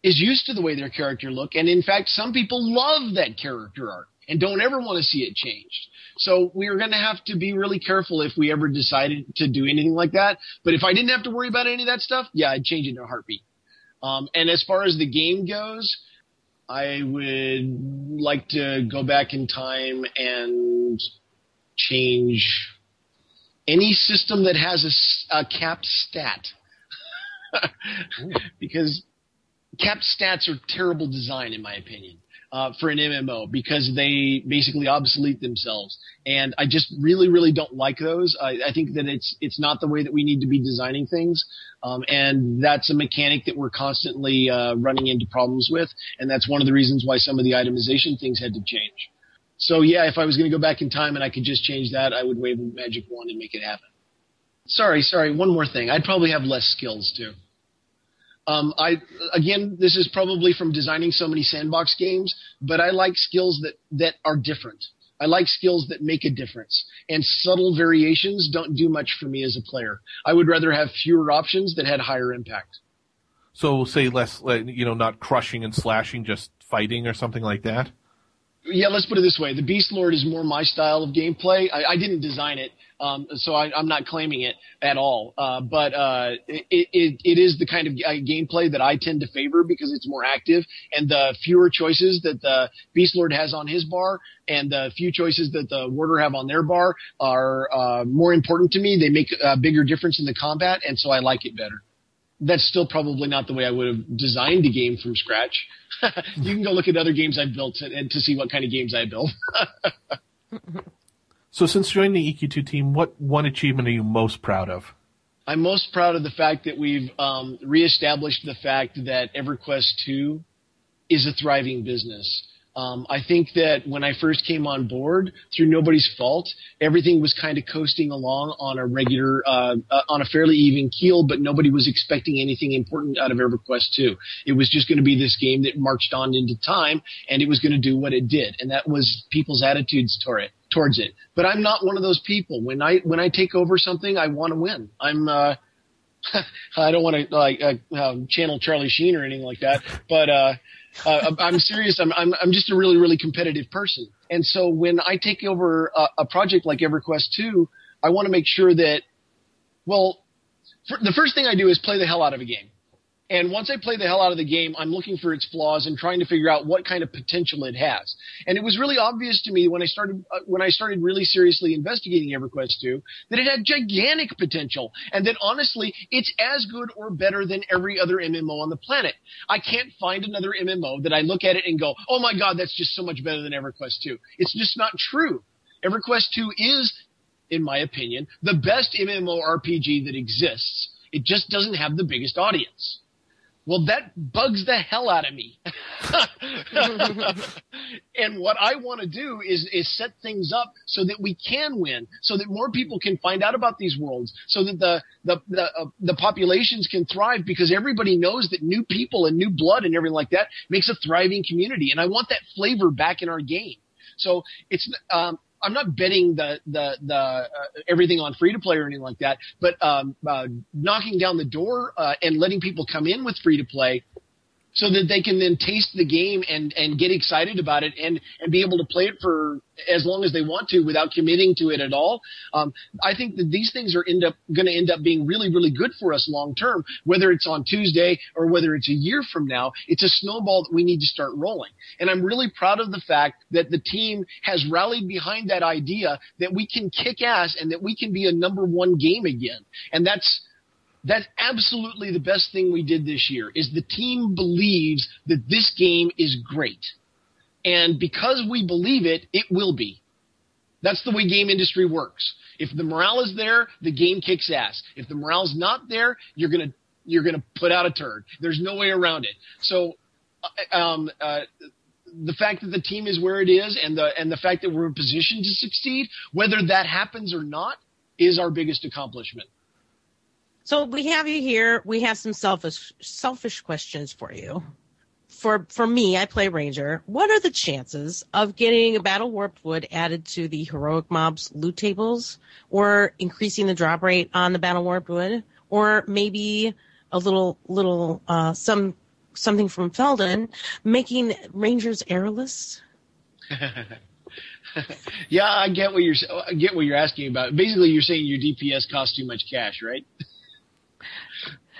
is used to the way their character look, and in fact, some people love that character art and don't ever want to see it changed. So we're going to have to be really careful if we ever decided to do anything like that. But if I didn't have to worry about any of that stuff, yeah, I'd change it in a heartbeat. Um, and as far as the game goes, I would like to go back in time and change any system that has a capped stat. because capped stats are terrible design in my opinion. Uh, for an MMO because they basically obsolete themselves, and I just really, really don't like those. I, I think that it's it's not the way that we need to be designing things, um, and that's a mechanic that we're constantly uh, running into problems with, and that's one of the reasons why some of the itemization things had to change. So yeah, if I was going to go back in time and I could just change that, I would wave a magic wand and make it happen. Sorry, sorry. One more thing. I'd probably have less skills too. Um, I again, this is probably from designing so many sandbox games, but I like skills that that are different. I like skills that make a difference, and subtle variations don't do much for me as a player. I would rather have fewer options that had higher impact.
So say less, you know, not crushing and slashing, just fighting or something like that?
yeah, let's put it this way: the Beast Lord is more my style of gameplay. I, I didn't design it, um, so I, I'm not claiming it at all. Uh, but uh, it, it, it is the kind of uh, gameplay that I tend to favor because it's more active, and the fewer choices that the Beast Lord has on his bar, and the few choices that the Warder have on their bar are uh, more important to me. They make a bigger difference in the combat, and so I like it better. That's still probably not the way I would have designed a game from scratch. you can go look at other games I've built and, and to see what kind of games I built.
So since joining the EQ2 team, what one achievement are you most proud of?
I'm most proud of the fact that we've um, reestablished the fact that EverQuest 2 is a thriving business. Um, I think that when I first came on board, through nobody's fault, everything was kind of coasting along on a regular, uh, uh, on a fairly even keel, but nobody was expecting anything important out of EverQuest 2. It was just going to be this game that marched on into time, and it was going to do what it did, and that was people's attitudes toward it. Towards it, but I'm not one of those people. When I when I take over something, I want to win. I'm uh, I don't want to like uh, um, channel Charlie Sheen or anything like that, but uh, uh, I'm serious. I'm, I'm I'm just a really really competitive person, and so when I take over a, a project like EverQuest 2, I want to make sure that, well, for, the first thing I do is play the hell out of a game. And once I play the hell out of the game, I'm looking for its flaws and trying to figure out what kind of potential it has. And it was really obvious to me when I started uh, when I started really seriously investigating EverQuest 2 that it had gigantic potential and that honestly it's as good or better than every other MMO on the planet. I can't find another MMO that I look at it and go, "Oh my god, that's just so much better than EverQuest 2." It's just not true. EverQuest 2 is in my opinion, the best MMORPG that exists. It just doesn't have the biggest audience. Well, that bugs the hell out of me. and what I want to do is, is set things up so that we can win, so that more people can find out about these worlds, so that the the the, uh, the populations can thrive because everybody knows that new people and new blood and everything like that makes a thriving community. And I want that flavor back in our game. So it's um, I'm not betting the the the uh, everything on free to play or anything like that, but um, uh, knocking down the door uh, and letting people come in with free to play. So that they can then taste the game and, and get excited about it and, and be able to play it for as long as they want to without committing to it at all. Um, I think that these things are end up going to end up being really, really good for us long term. Whether it's on Tuesday or whether it's a year from now, it's a snowball that we need to start rolling. And I'm really proud of the fact that the team has rallied behind that idea that we can kick ass and that we can be a number one game again. And that's that's absolutely the best thing we did this year is the team believes that this game is great. And because we believe it, it will be. That's the way game industry works. If the morale is there, the game kicks ass. If the morale's not there, you're gonna you're gonna put out a turd. There's no way around it. So, uh, um, uh, the fact that the team is where it is, and the and the fact that we're in position to succeed, whether that happens or not, is our biggest accomplishment.
So we have you here. We have some selfish selfish questions for you. For for me, I play Ranger. What are the chances of getting a Battle Warped Wood added to the heroic mobs loot tables, or increasing the drop rate on the Battle Warped Wood, or maybe a little little uh, some something from Felden, making Rangers airless?
yeah, I get what you're I get what you're asking about. Basically, you're saying your DPS costs too much cash, right?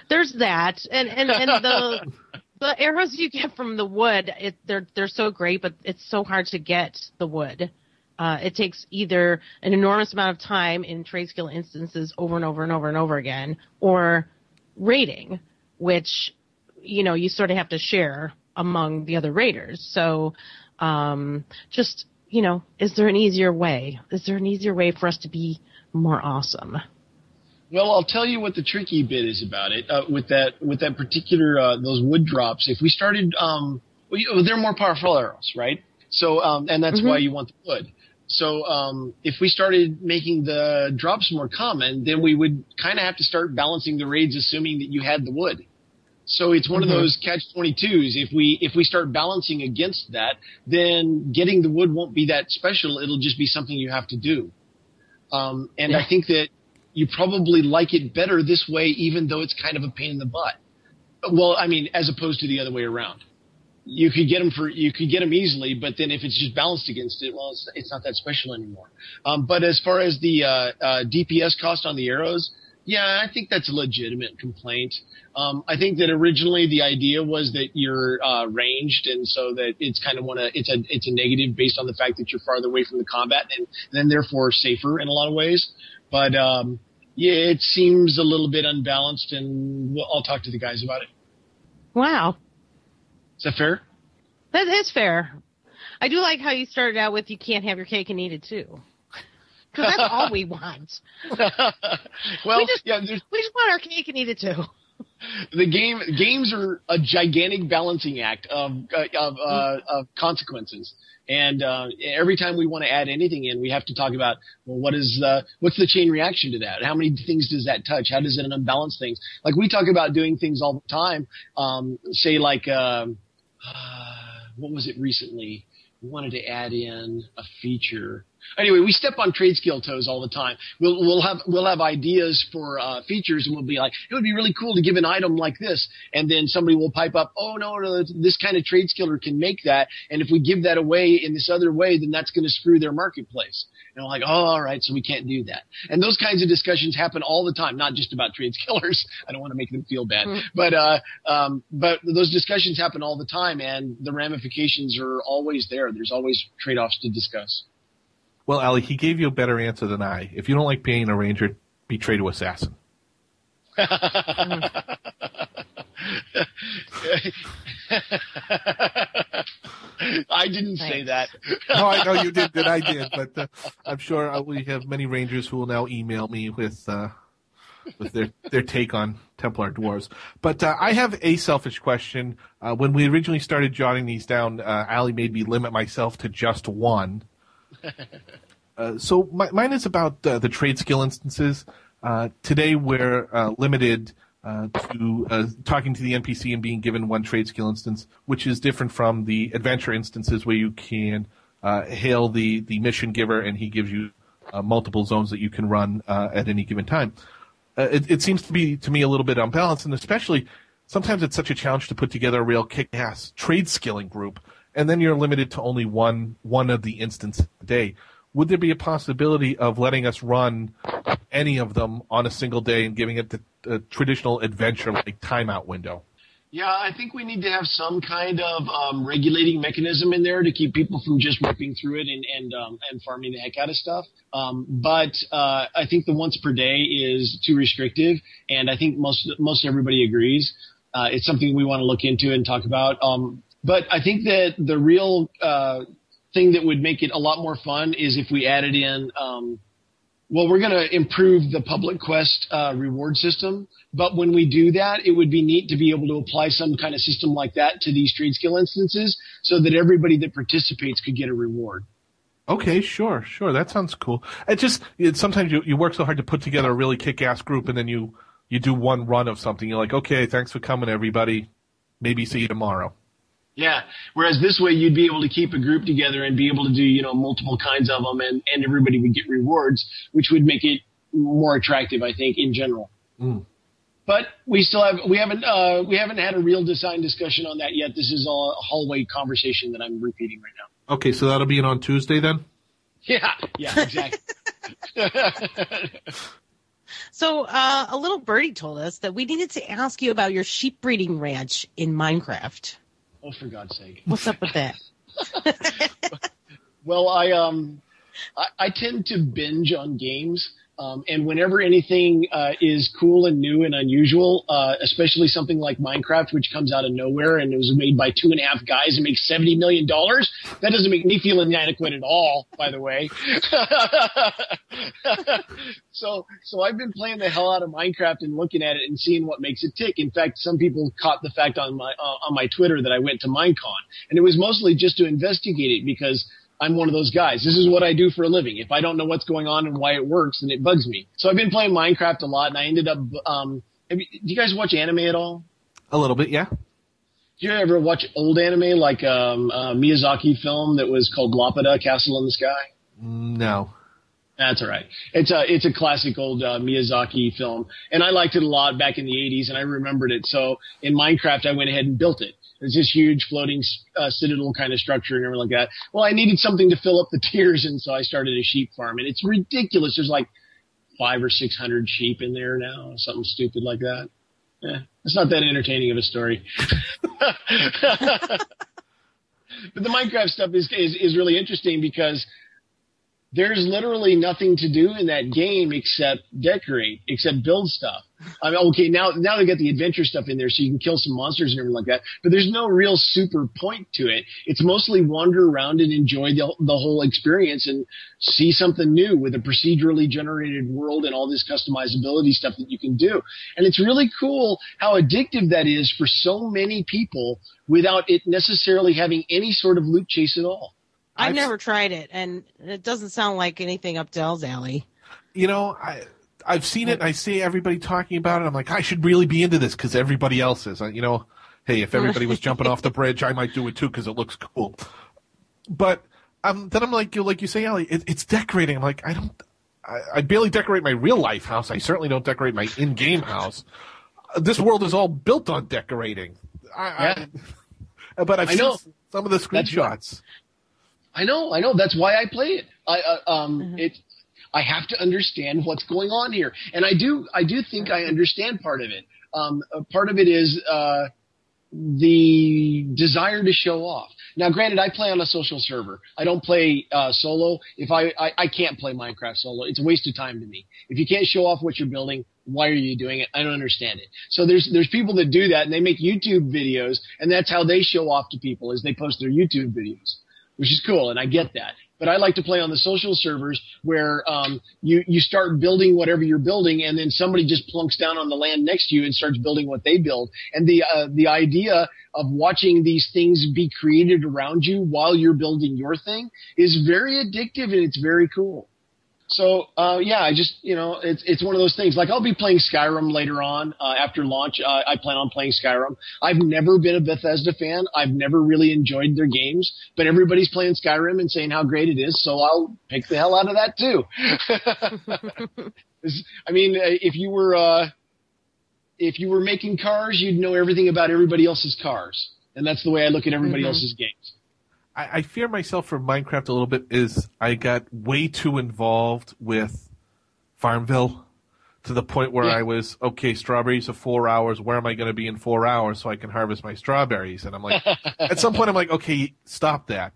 There's that, and and and the the arrows you get from the wood, it, they're they're so great, but it's so hard to get the wood. Uh, it takes either an enormous amount of time in trade skill instances over and over and over and over again, or raiding, which you know you sort of have to share among the other raiders. So, um, just you know, is there an easier way? Is there an easier way for us to be more awesome?
Well, I'll tell you what the tricky bit is about it. Uh, with that, with that particular uh, those wood drops, if we started, um, well, they're more powerful arrows, right? So, um, and that's
Mhm.
why you want the wood. So, um, if we started making the drops more common, then we would kind of have to start balancing the raids, assuming that you had the wood. So it's one
Mhm.
of those catch twenty twos. If we if we start balancing against that, then getting the wood won't be that special. It'll just be something you have to do. Um, and I think that you probably like it better this way, even though it's kind of a pain in the butt. Well, I mean, as opposed to the other way around. you could get them for you could get them easily, but then if it's just balanced against it, well, it's, it's not that special anymore. Um, but as far as the uh, uh, DPS cost on the arrows, yeah, I think that's a legitimate complaint. Um, I think that originally the idea was that you're uh, ranged, and so that it's kind of one of it's a it's a negative based on the fact that you're farther away from the combat, and then therefore safer in a lot of ways. But um, yeah, it seems a little bit unbalanced, and we'll, I'll talk to the guys about it.
Wow.
Is that fair?
That is fair. I do like how you started out with you can't have your cake and eat it too. Because that's all we want.
well,
We just-
yeah,
We just want our cake and eat it too.
The game games are a gigantic balancing act of uh, of, uh, of consequences. And uh, every time we want to add anything in, we have to talk about well, what is the what's the chain reaction to that? How many things does that touch? How does it unbalance things? Like we talk about doing things all the time. Um, say like um, what was it recently? We wanted to add in a feature. Anyway, we step on trade skill toes all the time. We'll we'll have we'll have ideas for uh, features, and we'll be like, it would be really cool to give an item like this, and then somebody will pipe up, oh no, no, this kind of trade skiller can make that, and if we give that away in this other way, then that's going to screw their marketplace. And I'm like, oh, all right, so we can't do that. And those kinds of discussions happen all the time, not just about trade skillers. I don't want to make them feel bad, but uh, um, but those discussions happen all the time, and the ramifications are always there. There's always trade-offs to discuss.
Well, Ali, he gave you a better answer than I. If you don't like being a ranger, betray to assassin.
I didn't say that.
no, I know you did, that I did, but uh, I'm sure uh, we have many rangers who will now email me with uh, with their their take on Templar dwarves. But uh, I have a selfish question. Uh, when we originally started jotting these down, uh, Ali made me limit myself to just one. Uh, so my, mine is about uh, the trade skill instances. Uh, today we're uh, limited uh, to talking to the NPC and being given one trade skill instance, which is different from the adventure instances where you can hail the, the mission giver and he gives you multiple zones that you can run at any given time. It, it seems to be to me a little bit unbalanced, and especially sometimes it's such a challenge to put together a real kick-ass trade skilling group, and then you're limited to only one one of the instances a day. Would there be a possibility of letting us run any of them on a single day and giving it the, the traditional adventure like timeout window?
Yeah, I think we need to have some kind of um, regulating mechanism in there to keep people from just ripping through it and and um, and farming the heck out of stuff. Um, but uh, I think the once per day is too restrictive, and I think most most everybody agrees. Uh, it's something we want to look into and talk about. Um, but I think that the real uh, thing that would make it a lot more fun is if we added in. Um, well, we're going to improve the public quest uh, reward system, but when we do that, it would be neat to be able to apply some kind of system like that to these trade skill instances, so that everybody that participates could get a reward.
Okay, sure, sure. That sounds cool. It just it, sometimes you, you work so hard to put together a really kick-ass group, and then you you do one run of something. You're like, okay, thanks for coming, everybody. Maybe see you tomorrow.
Yeah. Whereas this way, you'd be able to keep a group together and be able to do you know multiple kinds of them, and and everybody would get rewards, which would make it more attractive, I think, in general.
Mm.
But we still have we haven't uh, we haven't had a real design discussion on that yet. This is all a hallway conversation that I'm repeating right now.
Okay, so that'll be in on Tuesday then.
Yeah, yeah, exactly.
So uh, a little birdie told us that we needed to ask you about your sheep breeding ranch in Minecraft.
Oh, for God's sake.
What's up with that?
Well, I um, I, I tend to binge on games. Um, and whenever anything uh, is cool and new and unusual, uh, especially something like Minecraft, which comes out of nowhere and it was made by two and a half guys and makes seventy million dollars, that doesn't make me feel inadequate at all. By the way, so so I've been playing the hell out of Minecraft and looking at it and seeing what makes it tick. In fact, some people caught the fact on my uh, on my Twitter that I went to Minecon, and it was mostly just to investigate it because I'm one of those guys. This is what I do for a living. If I don't know what's going on and why it works, then it bugs me. So I've been playing Minecraft a lot, and I ended up. Um, have you, do you guys watch anime at all?
A little bit, yeah.
Do you ever watch old anime like um, a Miyazaki film that was called Laputa, Castle in the Sky?
No.
That's all right. It's a it's a classic old uh, Miyazaki film, and I liked it a lot back in the '80s, and I remembered it. So in Minecraft, I went ahead and built it. It's this huge floating uh, citadel kind of structure and everything like that. Well, I needed something to fill up the tiers, and so I started a sheep farm, and it's ridiculous. There's like five or six hundred sheep in there now, something stupid like that. Yeah, it's not that entertaining of a story. but the Minecraft stuff is, is is really interesting because there's literally nothing to do in that game except decorate, except build stuff. I mean, okay, now now they got the adventure stuff in there, so you can kill some monsters and everything like that. But there's no real super point to it. It's mostly wander around and enjoy the the whole experience and see something new with a procedurally generated world and all this customizability stuff that you can do. And it's really cool how addictive that is for so many people without it necessarily having any sort of loot chase at all.
I've
I've-
never tried it, and it doesn't sound like anything up Dell's alley.
You know, I I've seen it. I see everybody talking about it. I'm like, I should really be into this because everybody else is. Uh, You know, hey, if everybody was jumping off the bridge, I might do it too because it looks cool. But um, then I'm like, you like you say, Allie, it, it's decorating. I'm like, I don't. I, I barely decorate my real life house. I certainly don't decorate my in-game house. Uh, This world is all built on decorating. I, I, but I've
I know.
seen some of the
That's
screenshots.
I know, I know. That's why I play it. I uh, um, it. I have to understand what's going on here, and I do. I do think I understand part of it. Um, part of it is uh, the desire to show off. Now, granted, I play on a social server. I don't play uh, solo. If I, I I can't play Minecraft solo, it's a waste of time to me. If you can't show off what you're building, why are you doing it? I don't understand it. So there's there's people that do that, and they make YouTube videos, and that's how they show off to people is they post their YouTube videos which is cool, and I get that. But I like to play on the social servers where um, you you start building whatever you're building, and then somebody just plunks down on the land next to you and starts building what they build. And the uh, the idea of watching these things be created around you while you're building your thing is very addictive and it's very cool. So uh, yeah, I just you know it's it's one of those things. Like I'll be playing Skyrim later on uh, after launch. Uh, I plan on playing Skyrim. I've never been a Bethesda fan. I've never really enjoyed their games, but everybody's playing Skyrim and saying how great it is. So I'll pick the hell out of that too. I mean, uh, if you were uh, if you were making cars, you'd know everything about everybody else's cars, and that's the way I look at everybody
Mhm.
else's games.
I, I fear myself for Minecraft a little bit is I got way too involved with Farmville to the point where
Yeah.
I was okay. Strawberries are four hours. Where am I going to be in four hours so I can harvest my strawberries? And I'm like, at some point, I'm like, okay, stop that.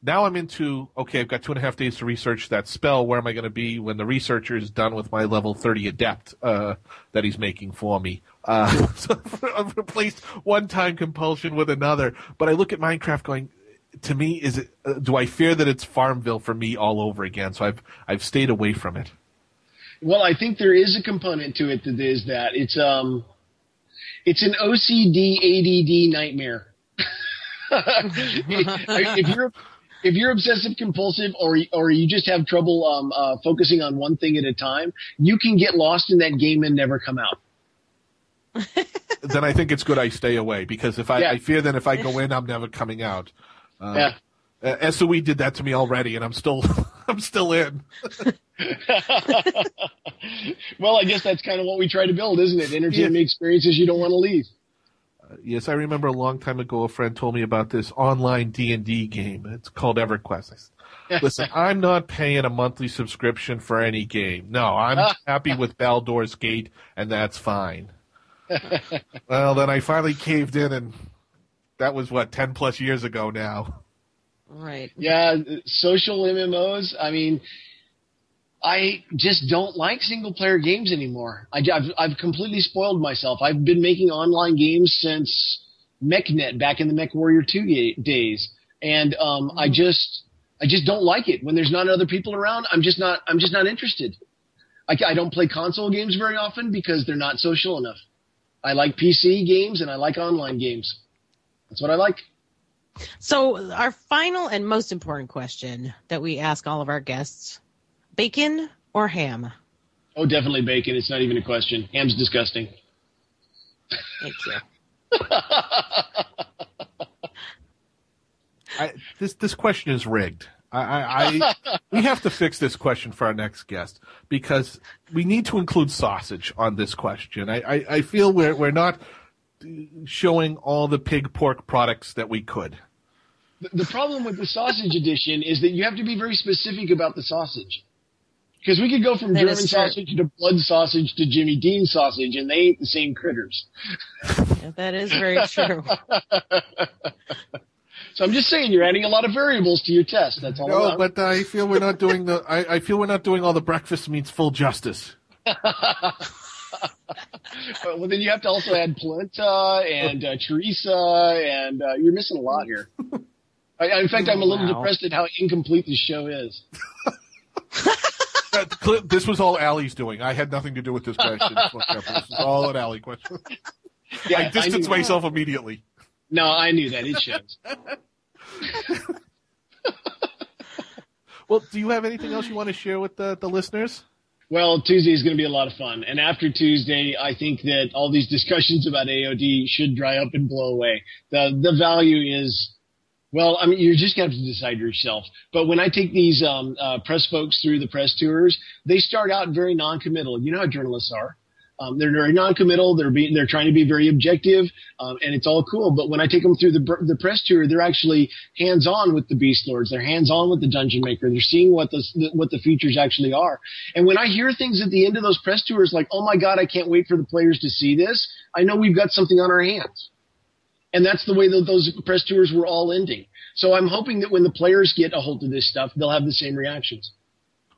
Now I'm into okay. I've got two and a half days to research that spell. Where am I going to be when the researcher is done with my level 30 adept uh, that he's making for me? Uh, so I've replaced one time compulsion with another. But I look at Minecraft going, to me, is it? Uh, do I fear that it's Farmville for me all over again? So I've I've stayed away from it.
Well, I think there is a component to it that is that it's um, it's an OCD ADD nightmare. if you're if you're obsessive compulsive or or you just have trouble um, uh, focusing on one thing at a time, you can get lost in that game and never come out.
then I think it's good I stay away because if I,
Yeah.
I fear that if I go in, I'm never coming out. Uh,
Yeah.
Uh, SOE did that to me already, and I'm still I'm still in.
well, I guess that's kind of what we try to build, isn't it? Entertainment experiences you don't want to leave.
Yes, I remember a long time ago a friend told me about this online D and D game. It's called EverQuest. I said, Listen, I'm not paying a monthly subscription for any game. No, I'm happy with Baldur's Gate, and that's fine. well, then I finally caved in, and that was what ten plus years ago now.
Right.
Yeah, social MMOs. I mean, I just don't like single player games anymore. I, have I've completely spoiled myself. I've been making online games since MechNet back in the MechWarrior 2 ga- days. And, um, I just, I just don't like it. When there's not other people around, I'm just not, I'm just not interested. I, I don't play console games very often because they're not social enough. I like PC games and I like online games. That's what I like.
So, our final and most important question that we ask all of our guests bacon or ham?
Oh, definitely bacon. It's not even a question. Ham's disgusting.
Thank you.
I, this this question is rigged. I, I, I we have to fix this question for our next guest because we need to include sausage on this question. I, I, I feel we're we're not showing all the pig pork products that we could.
The, the problem with the sausage edition is that you have to be very specific about the sausage. Because we could go from
That
German sausage to blood sausage to Jimmy Dean sausage, and they ain't the same critters.
Yeah, that is very true.
So I'm just saying, you're adding a lot of variables to your test. That's all.
No,
I'm
but I feel we're not doing the. I, I feel we're not doing all the breakfast meats full justice.
well, then you have to also add polenta and uh, chorizo, and uh, you're missing a lot here. I, I- in fact, I'm a little
Wow.
depressed at how incomplete this show is.
Cl- This was all Allie's doing. I had nothing to do with this question. This was all an Allie question.
Yeah,
I distanced
knew-
myself immediately.
No, I knew that. It shows.
Well, do you have anything else you want to share with the, the listeners?
Well, Tuesday is going to be a lot of fun, and after Tuesday, I think that all these discussions about AOD should dry up and blow away. The the value is, well, I mean, you're just going to have to decide yourself. But when I take these um, uh, press folks through the press tours, they start out very non-committal. You know how journalists are. Um, they're very non-committal. They're being, they're trying to be very objective, um, and it's all cool. But when I take them through the the press tour, they're actually hands-on with the Beast Lords. They're hands-on with the Dungeon Maker. They're seeing what the what the features actually are. And when I hear things at the end of those press tours, like, "Oh my God, I can't wait for the players to see this," I know we've got something on our hands. And that's the way that those press tours were all ending. So I'm hoping that when the players get a hold of this stuff, they'll have the same reactions.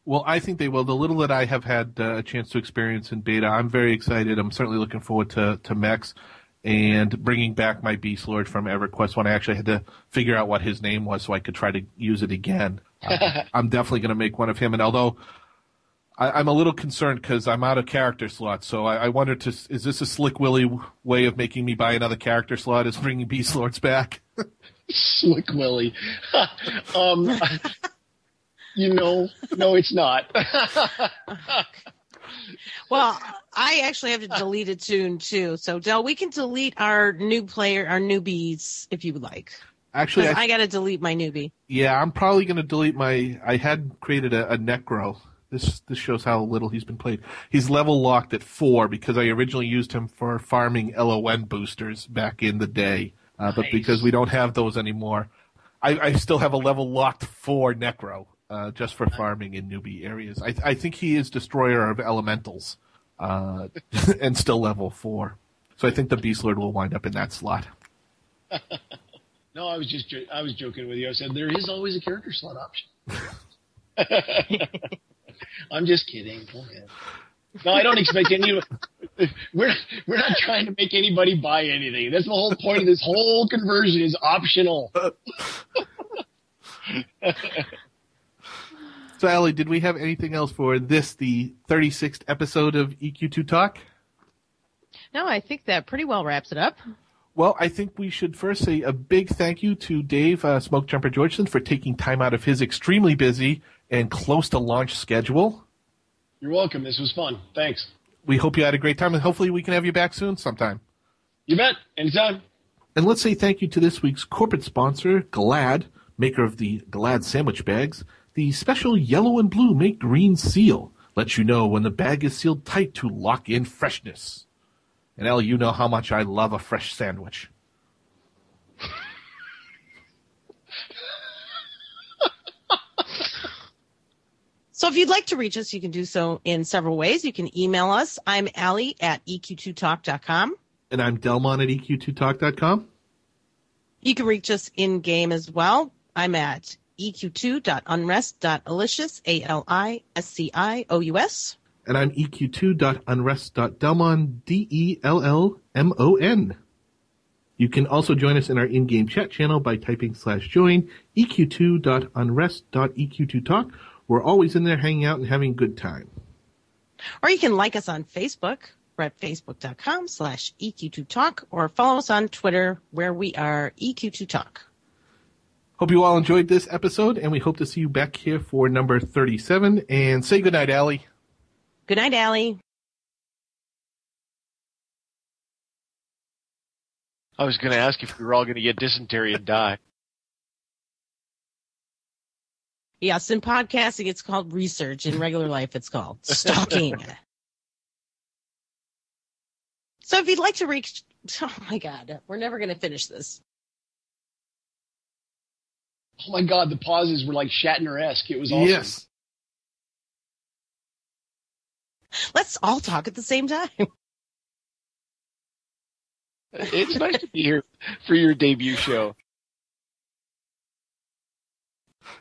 Well, I think they will. The little that I have had uh, a chance to experience in beta, I'm very excited. I'm certainly looking forward to, to Mex and bringing back my Beast Lord from EverQuest when I actually had to figure out what his name was so I could try to use it again. Uh, I'm definitely going to make one of him. And although I, I'm a little concerned because I'm out of character slots, so I, I wonder to, is this a Slick Willy way of making me buy another character slot? Is bringing Beast Lords back?
Slick Willy. um, you know, no, it's not.
Well, I actually have to delete a toon too. So Del, we can delete our new player, our newbies, if you would like.
Actually, I
I got to delete my newbie.
Yeah, I'm probably going to delete my. I had created a, a Necro. This this shows how little he's been played. He's level locked at four because I originally used him for farming LON boosters back in the day. Uh, But because we don't have those anymore, I, I still have a level locked four Necro uh, just for farming in newbie areas. I, I think he is destroyer of elementals, uh, and still level four. So I think the Beast Lord will wind up in that slot.
No, I was just jo- I was joking with you. I said there is always a character slot option. I'm just kidding. Go ahead. No, I don't expect any. We're we're not trying to make anybody buy anything. That's the whole point of this whole conversion is optional.
So, Allie, did we have anything else for this, the 36th episode of EQ2 Talk?
No, I think that pretty well wraps it up.
Well, I think we should first say a big thank you to Dave uh, SmokeJumper Georgeson for taking time out of his extremely busy and close to launch schedule.
You're welcome. This was fun. Thanks.
We hope you had a great time, and hopefully we can have you back soon sometime.
You bet. Anytime.
And let's say thank you to this week's corporate sponsor, Glad, maker of the Glad sandwich bags. The special yellow and blue make green seal lets you know when the bag is sealed tight to lock in freshness. And Ellie, you know how much I love a fresh sandwich.
So if you'd like to reach us, you can do so in several ways. You can email us. I'm Allie at E eq2talk.com.
And I'm Delmon at E EQ2Talk.com.
You can reach us in game as well. I'm at eq2.unrest.alicious, A-L-I-S-C-I-O-U-S.
And I'm E EQ2.unrest.delmon, D-E-L-L-M-O-N. You can also join us in our in-game chat channel by typing slash join E eq2.unrest.eq2talk. We're always in there hanging out and having a good time.
Or you can like us on Facebook. We're at facebook.com slash EQ2Talk or follow us on Twitter where we are EQ2Talk.
Hope you all enjoyed this episode, and we hope to see you back here for number 37. And say goodnight, Allie.
Good night, Allie.
I was going to ask if we were all going to get dysentery and die.
Yes, in podcasting, it's called research. In regular life, it's called stalking. So if you'd like to reach, oh my God, we're never going to finish this.
Oh my god, the pauses were like Shatner-esque. It was awesome.
Yes.
Let's all talk at the same time.
It's nice to be here for your debut show.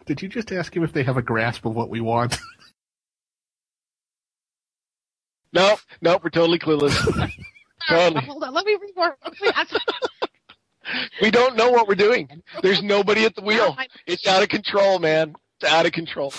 Did you just ask him if they have a grasp of what we want?
Nope, nope, we're totally clueless. totally.
Hold on, let me rework.
We don't know what we're doing. There's nobody at the wheel. It's out of control, man. It's out of control.